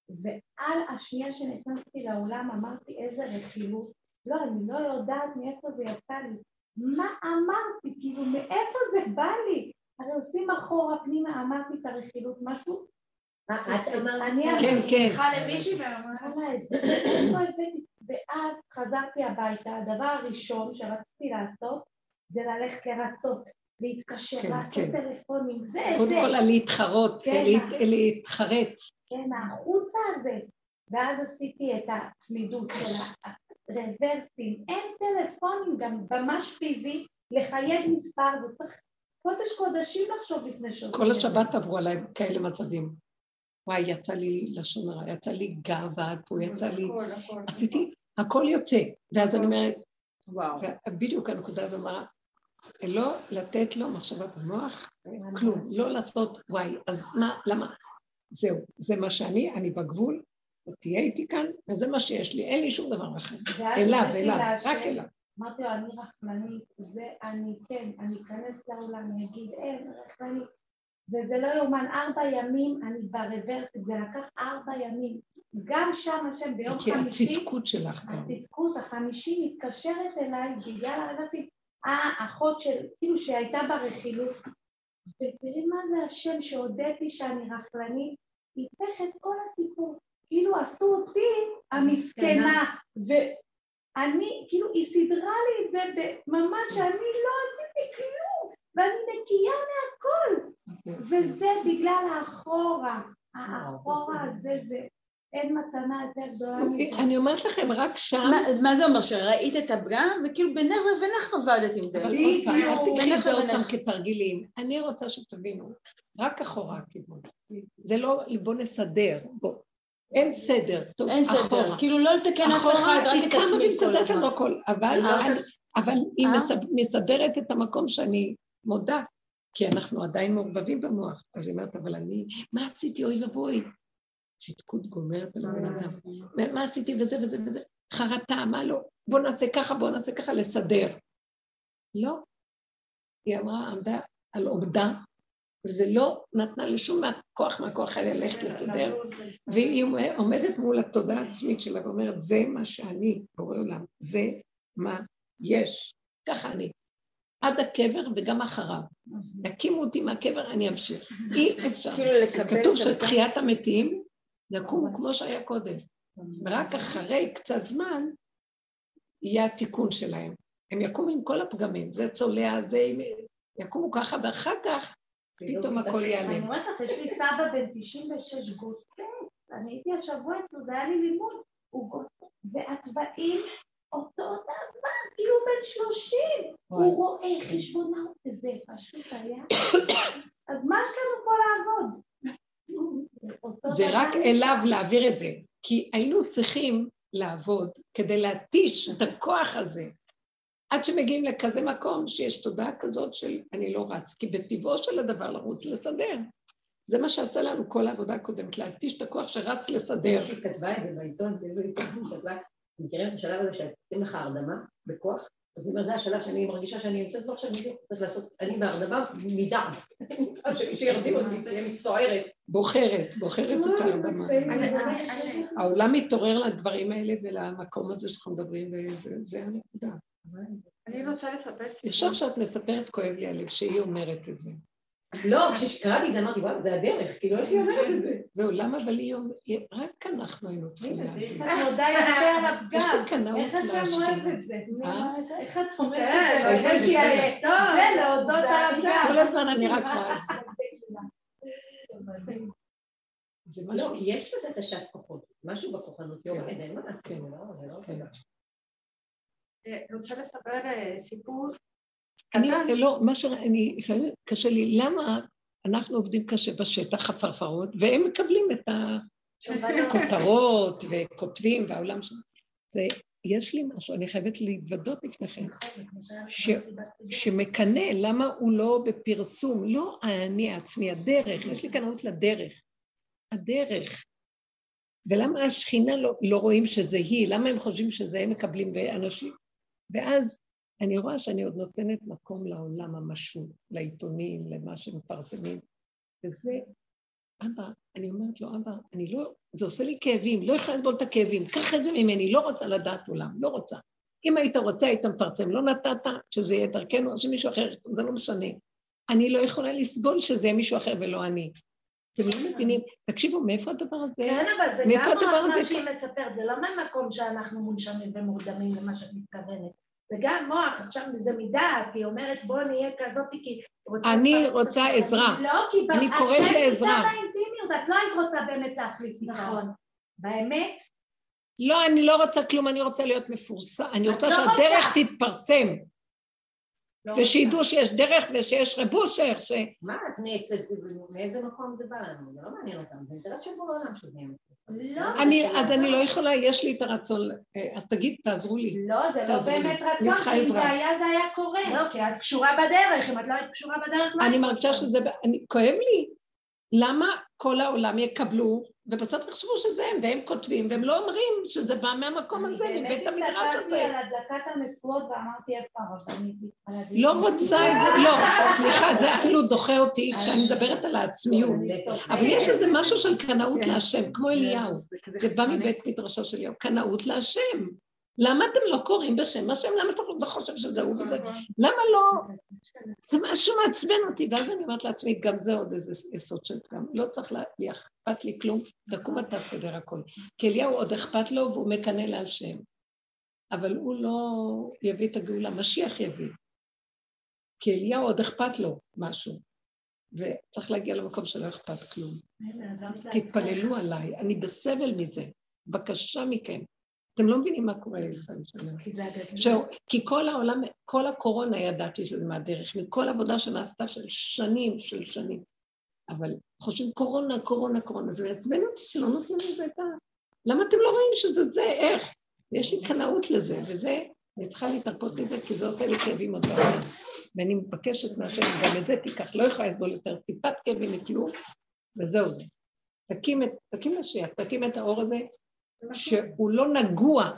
ועל השנייה שנכנסתי לאולם אמרתי איזה רכילות. לא, אני לא יודעת מאיפה זה יצא לי. מה אמרתי? כאילו, מאיפה זה בא לי? הרי עושים אחורה פנימה, אמרתי את הרכילות, משהו כן, כן. (clears throat) ואז חזרתי הביתה, הדבר הראשון שרציתי לעשות זה ללכת לרצות, להתקשר, כן, לעשות כן. טלפונים, זה, זה. קודם כל להתחרות, להתחרט. כן, החוצה הזה. ואז עשיתי את הצמידות של הרוורסים. אין טלפונים, גם ממש פיזי, לחייג מספר, זה צריך קודש קודשים לחשוב לפני שעושים כל השבת עברו עליי כאלה מצבים. וואי, יצא לי לשון הרע, יצא לי גאווה פה, יצא לי... עשיתי, הכל יוצא. ואז אני אומרת, וואו. בדיוק הנקודה הזו אמרה, לא לתת לו מחשבה במוח, כלום, לא לעשות וואי, אז מה, למה? זהו, זה מה שאני, אני בגבול, תהיה איתי כאן, וזה מה שיש לי, אין לי שום דבר אחר. אליו, אליו, רק אליו. אמרתי לו, אני רחמנית, זה אני, כן, אני אכנס לעולם, אני אגיד, אין, רחמנית. וזה לא יאומן, ארבע ימים אני ברוורסית, זה לקח ארבע ימים. גם שם השם ביום חמישי... כי הצדקות שלך גם. הצדקות, החמישי מתקשרת אליי בגלל הרוורסית, האחות של, כאילו שהייתה ברכילות. ותראי מה זה השם שהודיתי שאני רכלנית, היפך את כל הסיפור. כאילו עשו אותי המסכנה, ואני, כאילו היא סידרה לי את זה ממש, שאני לא עשיתי כלום, ואני נקייה מהכל. וזה בגלל האחורה, האחורה הזה, אין מתנה יותר גדולה מזה. אני אומרת לכם, רק שם... מה- זה אומר? שראית את אברהם, וכאילו בינך לבינך עבדת עם זה. פעם, אל תקחי את זה עוד פעם. כתרגילים. אני רוצה שתבינו, רק אחורה הכיוון. זה לא, בוא נסדר, בוא. אין סדר, טוב, אין סדר, אחורה. כאילו לא לתקן אף אחורה, אחד, רק היא את עצמי כל ומסדרת הזמן. לנו הכל, אבל, אה? אבל היא אה? מסד- מסדרת את המקום שאני מודה, כי אנחנו עדיין מעורבבים במוח. אז היא אומרת, אבל אני, מה עשיתי, אוי ואבוי? צדקות גומרת על הבן אדם. מה- עשיתי וזה וזה וזה? חרטה, מה לא? בוא נעשה ככה, בוא נעשה ככה, לסדר. לא. היא אמרה, עמדה על עובדה, ולא נתנה לשום כוח מהכוח היה ללכת לסדר, והיא עומדת מול התודעה העצמית שלה ואומרת, זה מה שאני, בורא עולם, זה מה יש, ככה אני. עד הקבר וגם אחריו. יקימו אותי מהקבר, אני אמשיך. אי אפשר. כאילו כתוב שתחיית המתים יקומו כמו שהיה קודם. ורק אחרי קצת זמן יהיה התיקון שלהם. הם יקומו עם כל הפגמים, זה צולע, זה... יקומו ככה, ואחר כך פתאום הכל אני ייעלם. אומרת לך, יש לי סבא בן 96 גוספט, אני הייתי השבוע אצלו, זה היה לי לימוד, הוא גוספט, והצבעים אותו דבר, כאילו הוא בן 30, הוא רואה חשבונאות, זה פשוט היה. (coughs) אז מה יש לנו פה לעבוד? זה רק. אליו להעביר את זה, כי היינו צריכים לעבוד כדי להתיש את הכוח הזה, עד שמגיעים לכזה מקום שיש תודעה כזאת של אני לא רץ, כי בטבעו של הדבר לרוץ לסדר. זה מה שעשה לנו כל העבודה הקודמת, להתיש את הכוח שרץ לסדר. היא כתבה את זה בעיתון, כאילו היא כתבה, מכירים את השלב הזה שעושים לך הרדמה בכוח? אז אומרת, זה השלב שאני מרגישה שאני נמצאת בו עכשיו, אני צריך לעשות, אני בהרדמה מדם. (laughs) שמישהו ירדים אותי, תהיה לי סוערת. בוחרת, בוחרת את ההרדמה. העולם מתעורר לדברים האלה ולמקום הזה שאנחנו מדברים, וזה הנקודה. אני רוצה לספר סיפור. ישר כשאת מספרת כואב לי הלב שהיא אומרת את זה. לא, כשקראתי את זה אמרתי, וואו, זה הדרך, כאילו איך היא אומרת את זה? זהו, למה אבל היא אומרת, רק אנחנו היינו צריכים להגיד. איך את מודה יפה על יש הפגם. לי קנאות איך השם אוהב. את זה? אה? איך את אומרת כן, את זה? זה זה להודות על כל הפגם. הזמן אני רק רואה את זה. זה לא, משהו... כי יש קצת התשת כוחות, משהו בכוחנות יורד, כן. אין מה לעשות, כן. זה לא- זה לא כן. אני רוצה לספר אה, סיפור אני. לא, מה שאני, לפעמים קשה לי, למה אנחנו עובדים קשה בשטח, הפרפרות, והם מקבלים את הכותרות וכותבים והעולם שלנו. זה, יש לי משהו, אני חייבת להתוודות לפניכם, ש- שמקנא למה הוא לא בפרסום, לא אני עצמי, הדרך, יש לי קנאות לדרך. הדרך. ולמה השכינה לא, לא רואים שזה היא? למה הם חושבים שזה הם מקבלים ואנשים? ואז אני רואה שאני עוד נותנת מקום לעולם המשהו, לעיתונים, למה שמפרסמים, וזה, אבא, אני אומרת לו, אבא, אני לא, זה עושה לי כאבים, לא יכולה לסבול את הכאבים, קח את זה ממני, לא רוצה לדעת עולם, לא רוצה. אם היית רוצה, היית מפרסם, לא נתת, שזה יהיה דרכנו, או שמישהו אחר, זה לא משנה. אני לא יכולה לסבול שזה יהיה מישהו אחר ולא אני. אתם לא מבינים? תקשיבו, מאיפה הדבר הזה? כן, אבל זה גם מה שהיא מספרת, זה לא מהמקום שאנחנו מונשמים ומורדמים למה שאת מתכוונת. זה גם מוח, עכשיו זה מדעת, היא אומרת בוא נהיה כזאת כי... רוצה אני רוצה. עזרה. לא, כי אני השם קוראת לעזרה. נמצא באינטימיות, את לא היית רוצה באמת להחליף איתו. נכון. באמת, לא, אני לא רוצה כלום, אני רוצה להיות מפורסם, אני רוצה לא שהדרך רוצה. תתפרסם, לא ושידעו שיש דרך ושיש רב אושר, ש... מה את נעצת, מאיזה מקום זה בא לנו? זה לא מעניין אותם, זה אינטרס של בורא עולם שזה יהיה. לא, אני, אז אני לא יכולה, יש לי את הרצון, אה, אז תגיד, תעזרו לי. לא, זה לא. באמת רצון, כי אם. זה היה, זה היה קורה. לא, כי את קשורה בדרך, אם את לא היית קשורה בדרך, לא אני מרגישה. שזה, אני, כואב לי. למה כל העולם יקבלו, ובסוף יחשבו שזה הם, והם כותבים, והם לא אומרים שזה בא מהמקום הזה, מבית המדרש אני באמת הזה. הסתכלתי על הדלקת המשואות ואמרתי איפה הרבנית. לא לי?" רוצה את זה, לא, סליחה, זה אפילו דוחה אותי כשאני מדברת על העצמיות. אבל יש איזה משהו של קנאות להשם, כמו אליהו. זה בא מבית מדרשו של אליהו, קנאות להשם. למה אתם לא קוראים בשם השם? למה אתה לא חושב שזה הוא וזה? למה לא? (laughs) זה משהו מעצבן אותי, ואז אני אומרת לעצמי, גם זה עוד איזה יסוד של פגם. לא צריך לי אכפת לי כלום, תקום אתה תסדר הכל. כי אליהו עוד אכפת לו והוא מקנא להשם. אבל הוא לא יביא את הגאולה, משיח יביא. כי אליהו עוד אכפת לו משהו. וצריך להגיע למקום שלא אכפת כלום. תתפללו עליי, אני בסבל מזה. בבקשה מכם. אתם לא מבינים מה קורה לי לפעמים שאני כי כל העולם, כל הקורונה ידעתי שזה מהדרך, מכל עבודה שנעשתה של שנים, של שנים. אבל חושבים קורונה, קורונה, קורונה, זה מעצבן אותי שלא נותנים לזה את ה... למה אתם לא רואים שזה זה? איך? יש לי קנאות לזה, וזה, אני צריכה להתרפות מזה, כי זה עושה לי כאבים עוד פעם. ואני מבקשת מהשם, גם את זה תיקח, לא יכולה לסבול יותר טיפת כאבים מכלום, וזהו זה. תקים את, תקים משיח, תקים את האור הזה, שהוא לא נגוע,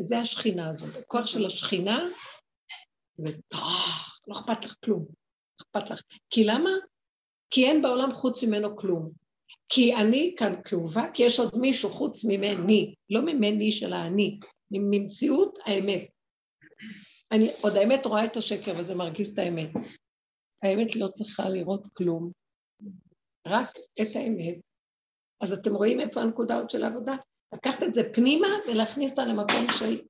זה השכינה הזאת, הכוח של השכינה, ולא אכפת לך כלום, אכפת לך. כי למה? כי אין בעולם חוץ ממנו כלום. כי אני כאן כאובה, כי יש עוד מישהו חוץ ממני, לא ממני של האני, ממציאות האמת. אני עוד האמת רואה את השקר וזה מרגיז את האמת. האמת לא צריכה לראות כלום, רק את האמת. אז אתם רואים איפה הנקודה עוד של העבודה? לקחת את זה פנימה ולהכניס אותה למקום של...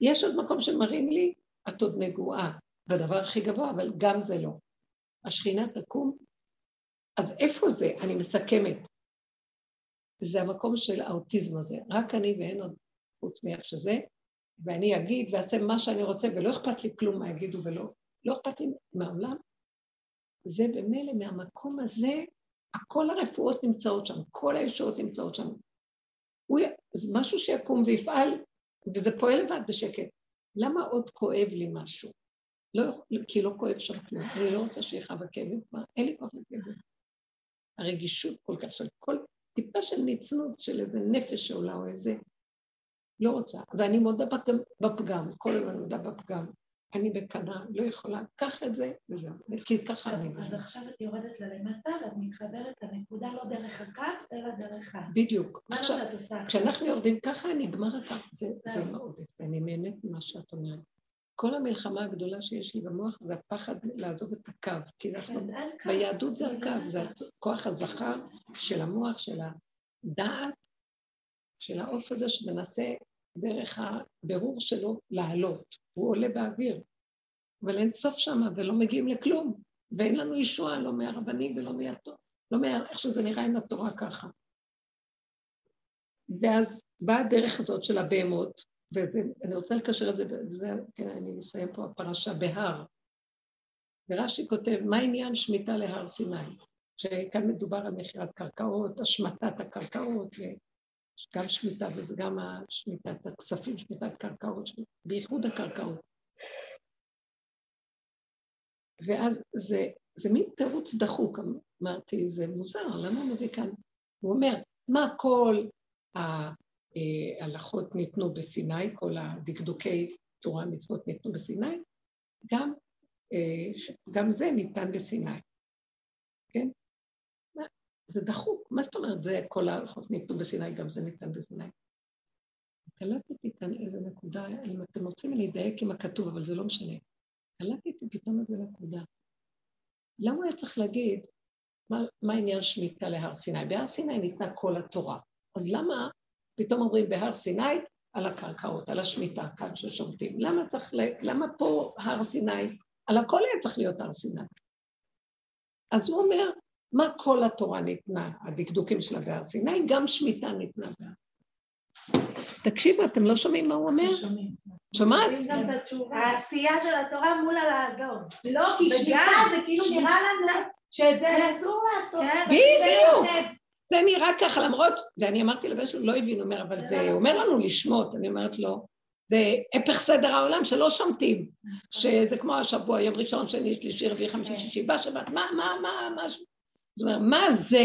יש עוד מקום שמראים לי, את עוד נגועה, בדבר הכי גבוה, אבל גם זה לא. השכינה תקום. אז איפה זה? אני מסכמת. זה המקום של האוטיזם הזה. רק אני ואין עוד חוץ מאיך שזה, ואני אגיד ואעשה מה שאני רוצה, ולא אכפת לי כלום מה יגידו ולא, לא אכפת לי מהעולם. זה במילא מהמקום הזה, כל הרפואות נמצאות שם, כל הישועות נמצאות שם. הוא, זה משהו שיקום ויפעל, וזה פועל לבד בשקט. למה עוד כואב לי משהו? לא, כי לא כואב שם כלום. אני לא רוצה שיכאב הכאבים כבר, אין לי כוח לכאבים. הרגישות כל כך של כל טיפה של ניצנות של איזה נפש שעולה או איזה... לא רוצה. ואני מודה בפגם, כל הזמן מודה בפגם. אני בקנה, לא יכולה, קח את זה וזהו, כי ככה אני... אז עכשיו את יורדת ללמטה ואת מתחברת לנקודה לא דרך הקו, אלא דרך ה... בדיוק. מה שאת עושה? כשאנחנו יורדים ככה, נגמר הקו. זה מאוד אני נהנית ממה שאת אומרת. כל המלחמה הגדולה שיש לי במוח זה הפחד לעזוב את הקו, כי אנחנו, כן, ביהדות זה הקו, זה כוח הזכר של המוח, של הדעת, של העוף הזה שמנסה דרך הבירור שלו לעלות. הוא עולה באוויר, אבל אין סוף שם ולא מגיעים לכלום, ואין לנו ישועה לא מהרבנים ולא מהתורה, לא מה... איך שזה נראה עם התורה ככה. ואז באה הדרך הזאת של הבהמות, ואני רוצה לקשר את זה, וזה, כן, אני אסיים פה הפרשה בהר. ורש"י כותב, מה עניין שמיטה להר סיני? שכאן מדובר על מכירת קרקעות, השמטת הקרקעות, גם שמיטה וזה גם שמיטת הכספים, שמיטת קרקעות, בייחוד הקרקעות. ואז זה, זה מין תירוץ דחוק, אמרתי, זה מוזר, למה הוא מביא כאן? הוא אומר, מה כל ההלכות ניתנו בסיני, כל הדקדוקי תורה מצוות ניתנו בסיני, גם, אה, גם זה ניתן בסיני? זה דחוק, מה זאת אומרת, זה כל ההלכות ניתנו בסיני, גם זה ניתן בסיני. קלטתי כאן איזה נקודה, אם אתם רוצים אני אדייק עם הכתוב, אבל זה לא משנה. קלטתי פתאום איזה נקודה. למה הוא היה צריך להגיד, מה, מה עניין שמיטה להר סיני? בהר סיני ניתנה כל התורה. אז למה פתאום אומרים בהר סיני על הקרקעות, על השמיטה כאן ששומטים? למה צריך, למה פה הר סיני? על הכל היה צריך להיות הר סיני. אז הוא אומר, מה כל התורה ניתנה, הדקדוקים שלה בהר סיני, גם שמיטה ניתנה בהר. תקשיבו, אתם לא שומעים מה הוא אומר? שומעת? העשייה של התורה מול הלעזור. לא, כי שמיטה זה כאילו נראה לנו שזה אסור לעשות. כן, בדיוק. זה נראה ככה, למרות, ואני אמרתי לבן שלו, לא הבין, אומר, אבל זה אומר לנו לשמוט, אני אומרת לו, זה הפך סדר העולם שלא שומטים, שזה כמו השבוע, יום ראשון, שני, שלישי, רביעי, חמישי, שישי, בשבת, מה, מה, מה, מה, זאת אומרת, מה זה?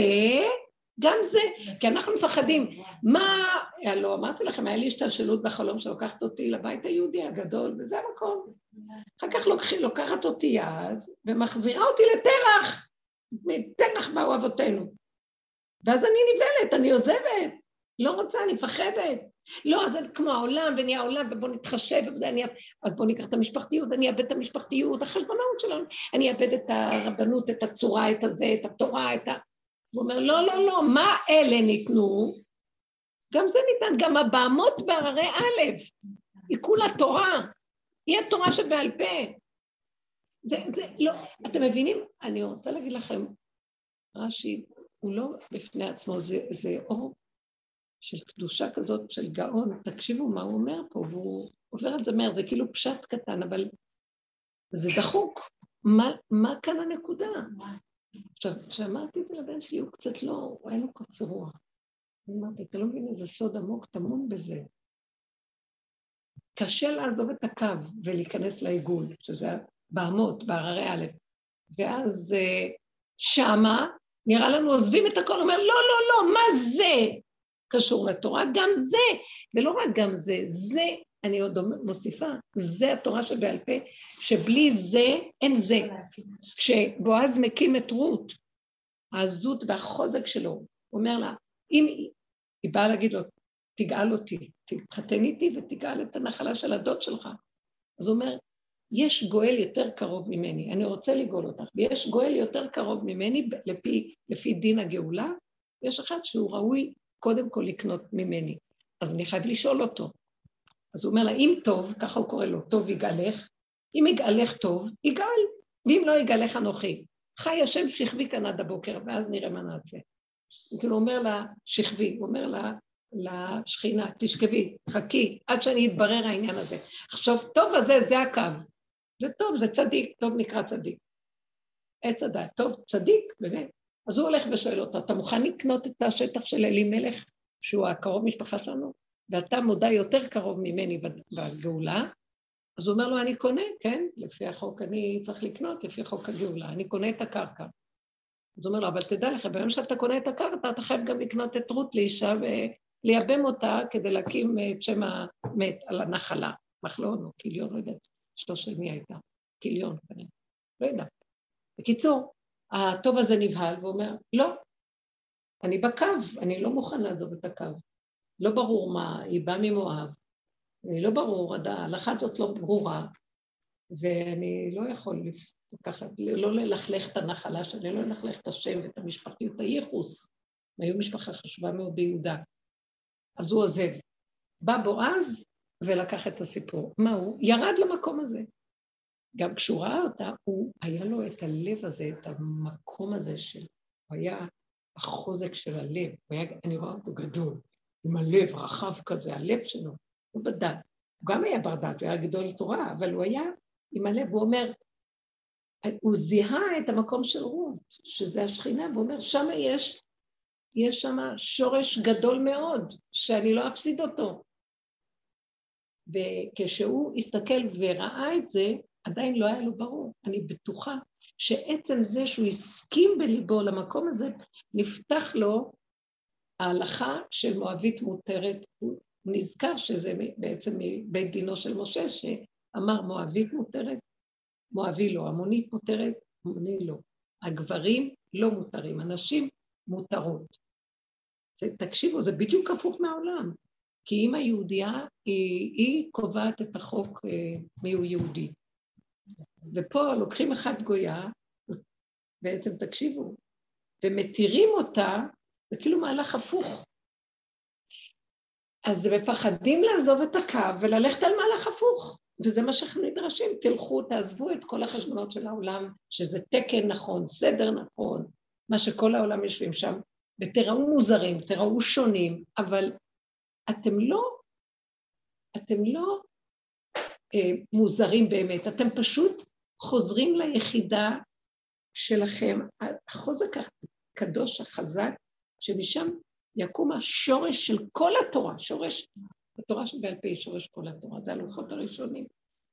גם זה, כי אנחנו מפחדים. מה, הלוא אמרתי לכם, היה לי השתלשלות בחלום שלוקחת אותי לבית היהודי הגדול, וזה המקום. אחר כך לוקחים, לוקחת אותי יד ומחזירה אותי לתרח. מתרח באו אבותינו. ואז אני נבהלת, אני עוזבת. לא רוצה, אני מפחדת. לא, זה כמו העולם, ונהיה העולם, ובואו נתחשב, אני... אז בואו ניקח את המשפחתיות, אני אאבד את המשפחתיות, החשבונאות שלנו, אני אאבד את הרבנות, את הצורה, את הזה, את התורה, את ה... הוא אומר, לא, לא, לא, מה אלה ניתנו? גם זה ניתן, גם הבהמות בהררי א', היא כולה תורה, היא התורה שבעל פה. זה, זה, לא, אתם מבינים? אני רוצה להגיד לכם, רש"י הוא לא בפני עצמו, זה, זה אור של קדושה כזאת, של גאון, תקשיבו מה הוא אומר פה, והוא עובר על זה מהר, זה כאילו פשט קטן, אבל זה דחוק. מה, מה כאן הנקודה? עכשיו, כשאמרתי את זה לבן שלי, הוא קצת לא, הוא היה לו קצר רוח. אמרתי, אתה לא מבין איזה סוד עמוק טמון בזה. קשה לעזוב את הקו ולהיכנס לעיגול, שזה בהמות, בהררי א', ואז אה, שמה נראה לנו עוזבים את הכל, אומר, לא, לא, לא, מה זה קשור לתורה? גם זה, ולא רק גם זה, זה, אני עוד מוסיפה, זה התורה שבעל פה, שבלי זה אין זה. כשבועז מקים את רות, העזות והחוזק שלו, הוא אומר לה, אם היא באה להגיד לו, תגאל אותי, תתחתן איתי ותגאל את הנחלה של הדוד שלך. אז הוא אומר, יש גואל יותר קרוב ממני, אני רוצה לגאול אותך, ויש גואל יותר קרוב ממני לפי, לפי דין הגאולה, ויש אחד שהוא ראוי קודם כל לקנות ממני. אז אני חייב לשאול אותו. אז הוא אומר לה, אם טוב, ככה הוא קורא לו, טוב יגאלך, אם יגאלך טוב, יגאל, ואם לא יגאלך אנוכי. חי השם שכבי כאן עד הבוקר, ואז נראה מה נעשה. כאילו הוא אומר לה, שכבי, הוא אומר לה, לשכינה, תשכבי, חכי, עד שאני אתברר העניין הזה. עכשיו, טוב הזה, זה הקו. זה טוב, זה צדיק, טוב נקרא צדיק. עץ הדת, טוב, צדיק, באמת. אז הוא הולך ושואל אותו, אתה מוכן לקנות את השטח של אלימלך, שהוא הקרוב משפחה שלנו, ואתה מודע יותר קרוב ממני בגאולה? אז הוא אומר לו, אני קונה, כן, לפי החוק אני צריך לקנות, לפי חוק הגאולה, אני קונה את הקרקע. אז הוא אומר לו, אבל תדע לך, ביום שאתה קונה את הקרקע, אתה חייב גם לקנות את רות לאישה ולייבם אותה כדי להקים את שם המת על הנחלה. מחלון או קיליון, לא יודעת. אשתו של מי הייתה? כנראה, לא יודעת. בקיצור, הטוב הזה נבהל ואומר, לא, אני בקו, אני לא מוכן לעזוב את הקו. לא ברור מה, היא באה ממואב, אני לא ברור, ההלכה הזאת לא ברורה, ואני לא יכול לקחת, לא ללכלך את הנחלה שלי, לא ללכלך את השם ואת המשפחתיות, הייחוס. הם היו משפחה חשובה מאוד ביהודה. אז הוא עוזב. בא בועז, ולקח את הסיפור. מה הוא? ירד למקום הזה. גם כשהוא ראה אותה, הוא, היה לו את הלב הזה, את המקום הזה של... הוא היה החוזק של הלב. היה, אני רואה אותו גדול, עם הלב רחב כזה, הלב שלו, הוא בדת. הוא גם היה בר דת, הוא היה גדול תורה, אבל הוא היה עם הלב, הוא אומר, הוא זיהה את המקום של רות, שזה השכינה, והוא אומר, שם יש, יש שם שורש גדול מאוד, שאני לא אפסיד אותו. וכשהוא הסתכל וראה את זה, עדיין לא היה לו ברור. אני בטוחה שעצם זה שהוא הסכים בליבו למקום הזה, נפתח לו ההלכה של מואבית מותרת. הוא נזכר שזה בעצם מבית דינו של משה, שאמר מואבית מותרת, מואבי לא, המונית מותרת, המוני לא. הגברים לא מותרים, הנשים מותרות. זה, תקשיבו, זה בדיוק הפוך מהעולם. כי אימא יהודייה, היא, היא קובעת את החוק אה, מיהו יהודי. ופה לוקחים אחת גויה, בעצם תקשיבו, ומתירים אותה, זה כאילו מהלך הפוך. אז מפחדים לעזוב את הקו וללכת על מהלך הפוך, וזה מה שאנחנו נדרשים. תלכו, תעזבו את כל החשבונות של העולם, שזה תקן נכון, סדר נכון, מה שכל העולם יושבים שם, ותראו מוזרים, תראו שונים, אבל אתם לא, אתם לא אה, מוזרים באמת, אתם פשוט חוזרים ליחידה שלכם, החוזק הקדוש החזק, שמשם יקום השורש של כל התורה, שורש, התורה שבעל פה היא שורש כל התורה, זה הלוחות הראשונים.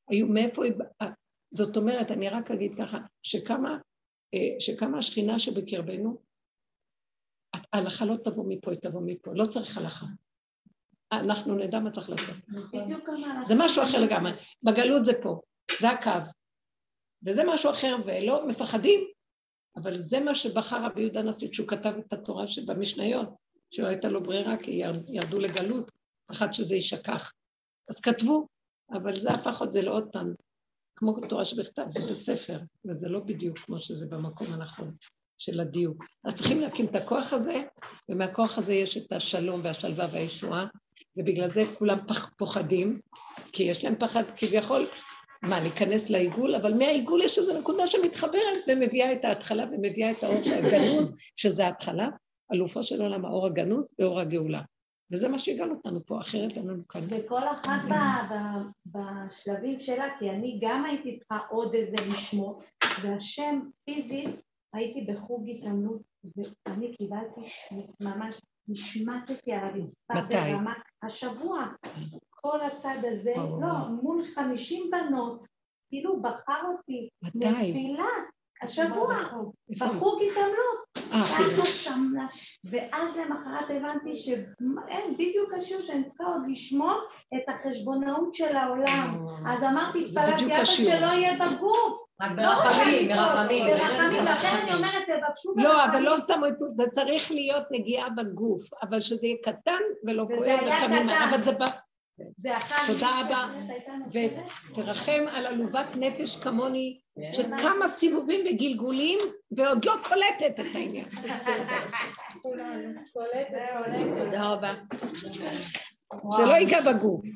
היו מאיפה, אה, זאת אומרת, אני רק אגיד ככה, שכמה, אה, שכמה השכינה שבקרבנו, ההלכה לא תבוא מפה, היא תבוא מפה, לא צריך הלכה. אנחנו נדע מה צריך לעשות. זה משהו אחר לגמרי. בגלות זה פה, זה הקו. וזה משהו אחר, ולא מפחדים, אבל זה מה שבחר רבי יהודה הנשיא כשהוא כתב את התורה שבמשניות, שלא הייתה לו ברירה כי ירדו לגלות, אחת שזה יישכח. אז כתבו, אבל זה הפך את זה לעוד פעם, כמו תורה שבכתב, זה בספר, וזה לא בדיוק כמו שזה במקום הנכון של הדיוק. אז צריכים להקים את הכוח הזה, ומהכוח הזה יש את השלום והשלווה והישועה, ובגלל זה כולם פח, פוחדים, כי יש להם פחד כביכול מה, ניכנס לעיגול? אבל מהעיגול יש איזו נקודה שמתחברת ומביאה את ההתחלה ומביאה את האור הגנוז, שזה ההתחלה, אלופו של עולם, האור הגנוז ואור הגאולה. וזה מה שהגענו אותנו פה, אחרת אין לנו כאן. וכל אחת ב- ב- בשלבים שלה, כי אני גם הייתי צריכה עוד איזה לשמור, והשם פיזית, הייתי בחוג התעמלות, ואני קיבלתי ממש, נשמטתי על הרצפה מתי? ברמה, השבוע, כל הצד הזה. לא, מול חמישים בנות, כאילו בחר אותי, מתי? נפילה, השבוע? בחוג התעמלות. אה, ככה כאילו. שם, ואז למחרת הבנתי שאין, בדיוק השיעור שאני צריכה עוד לשמור את החשבונאות של העולם. אז אמרתי, זה התפללתי, השיעור. שלא יהיה בגוף. רק לא ברחמים, ברחמים. ברחמים, לכן אני אומרת, תבקשו לא, אבל ברחמים. לא סתם, זה צריך להיות נגיעה בגוף, אבל שזה יהיה קטן ולא כואב היה ותמימה, קטן. אבל זה זה תודה רבה. ותרחם על עלובת נפש כמוני, שכמה סיבובים וגלגולים, ועוד לא קולטת את העניין. תודה רבה. שלא ייגע בגוף.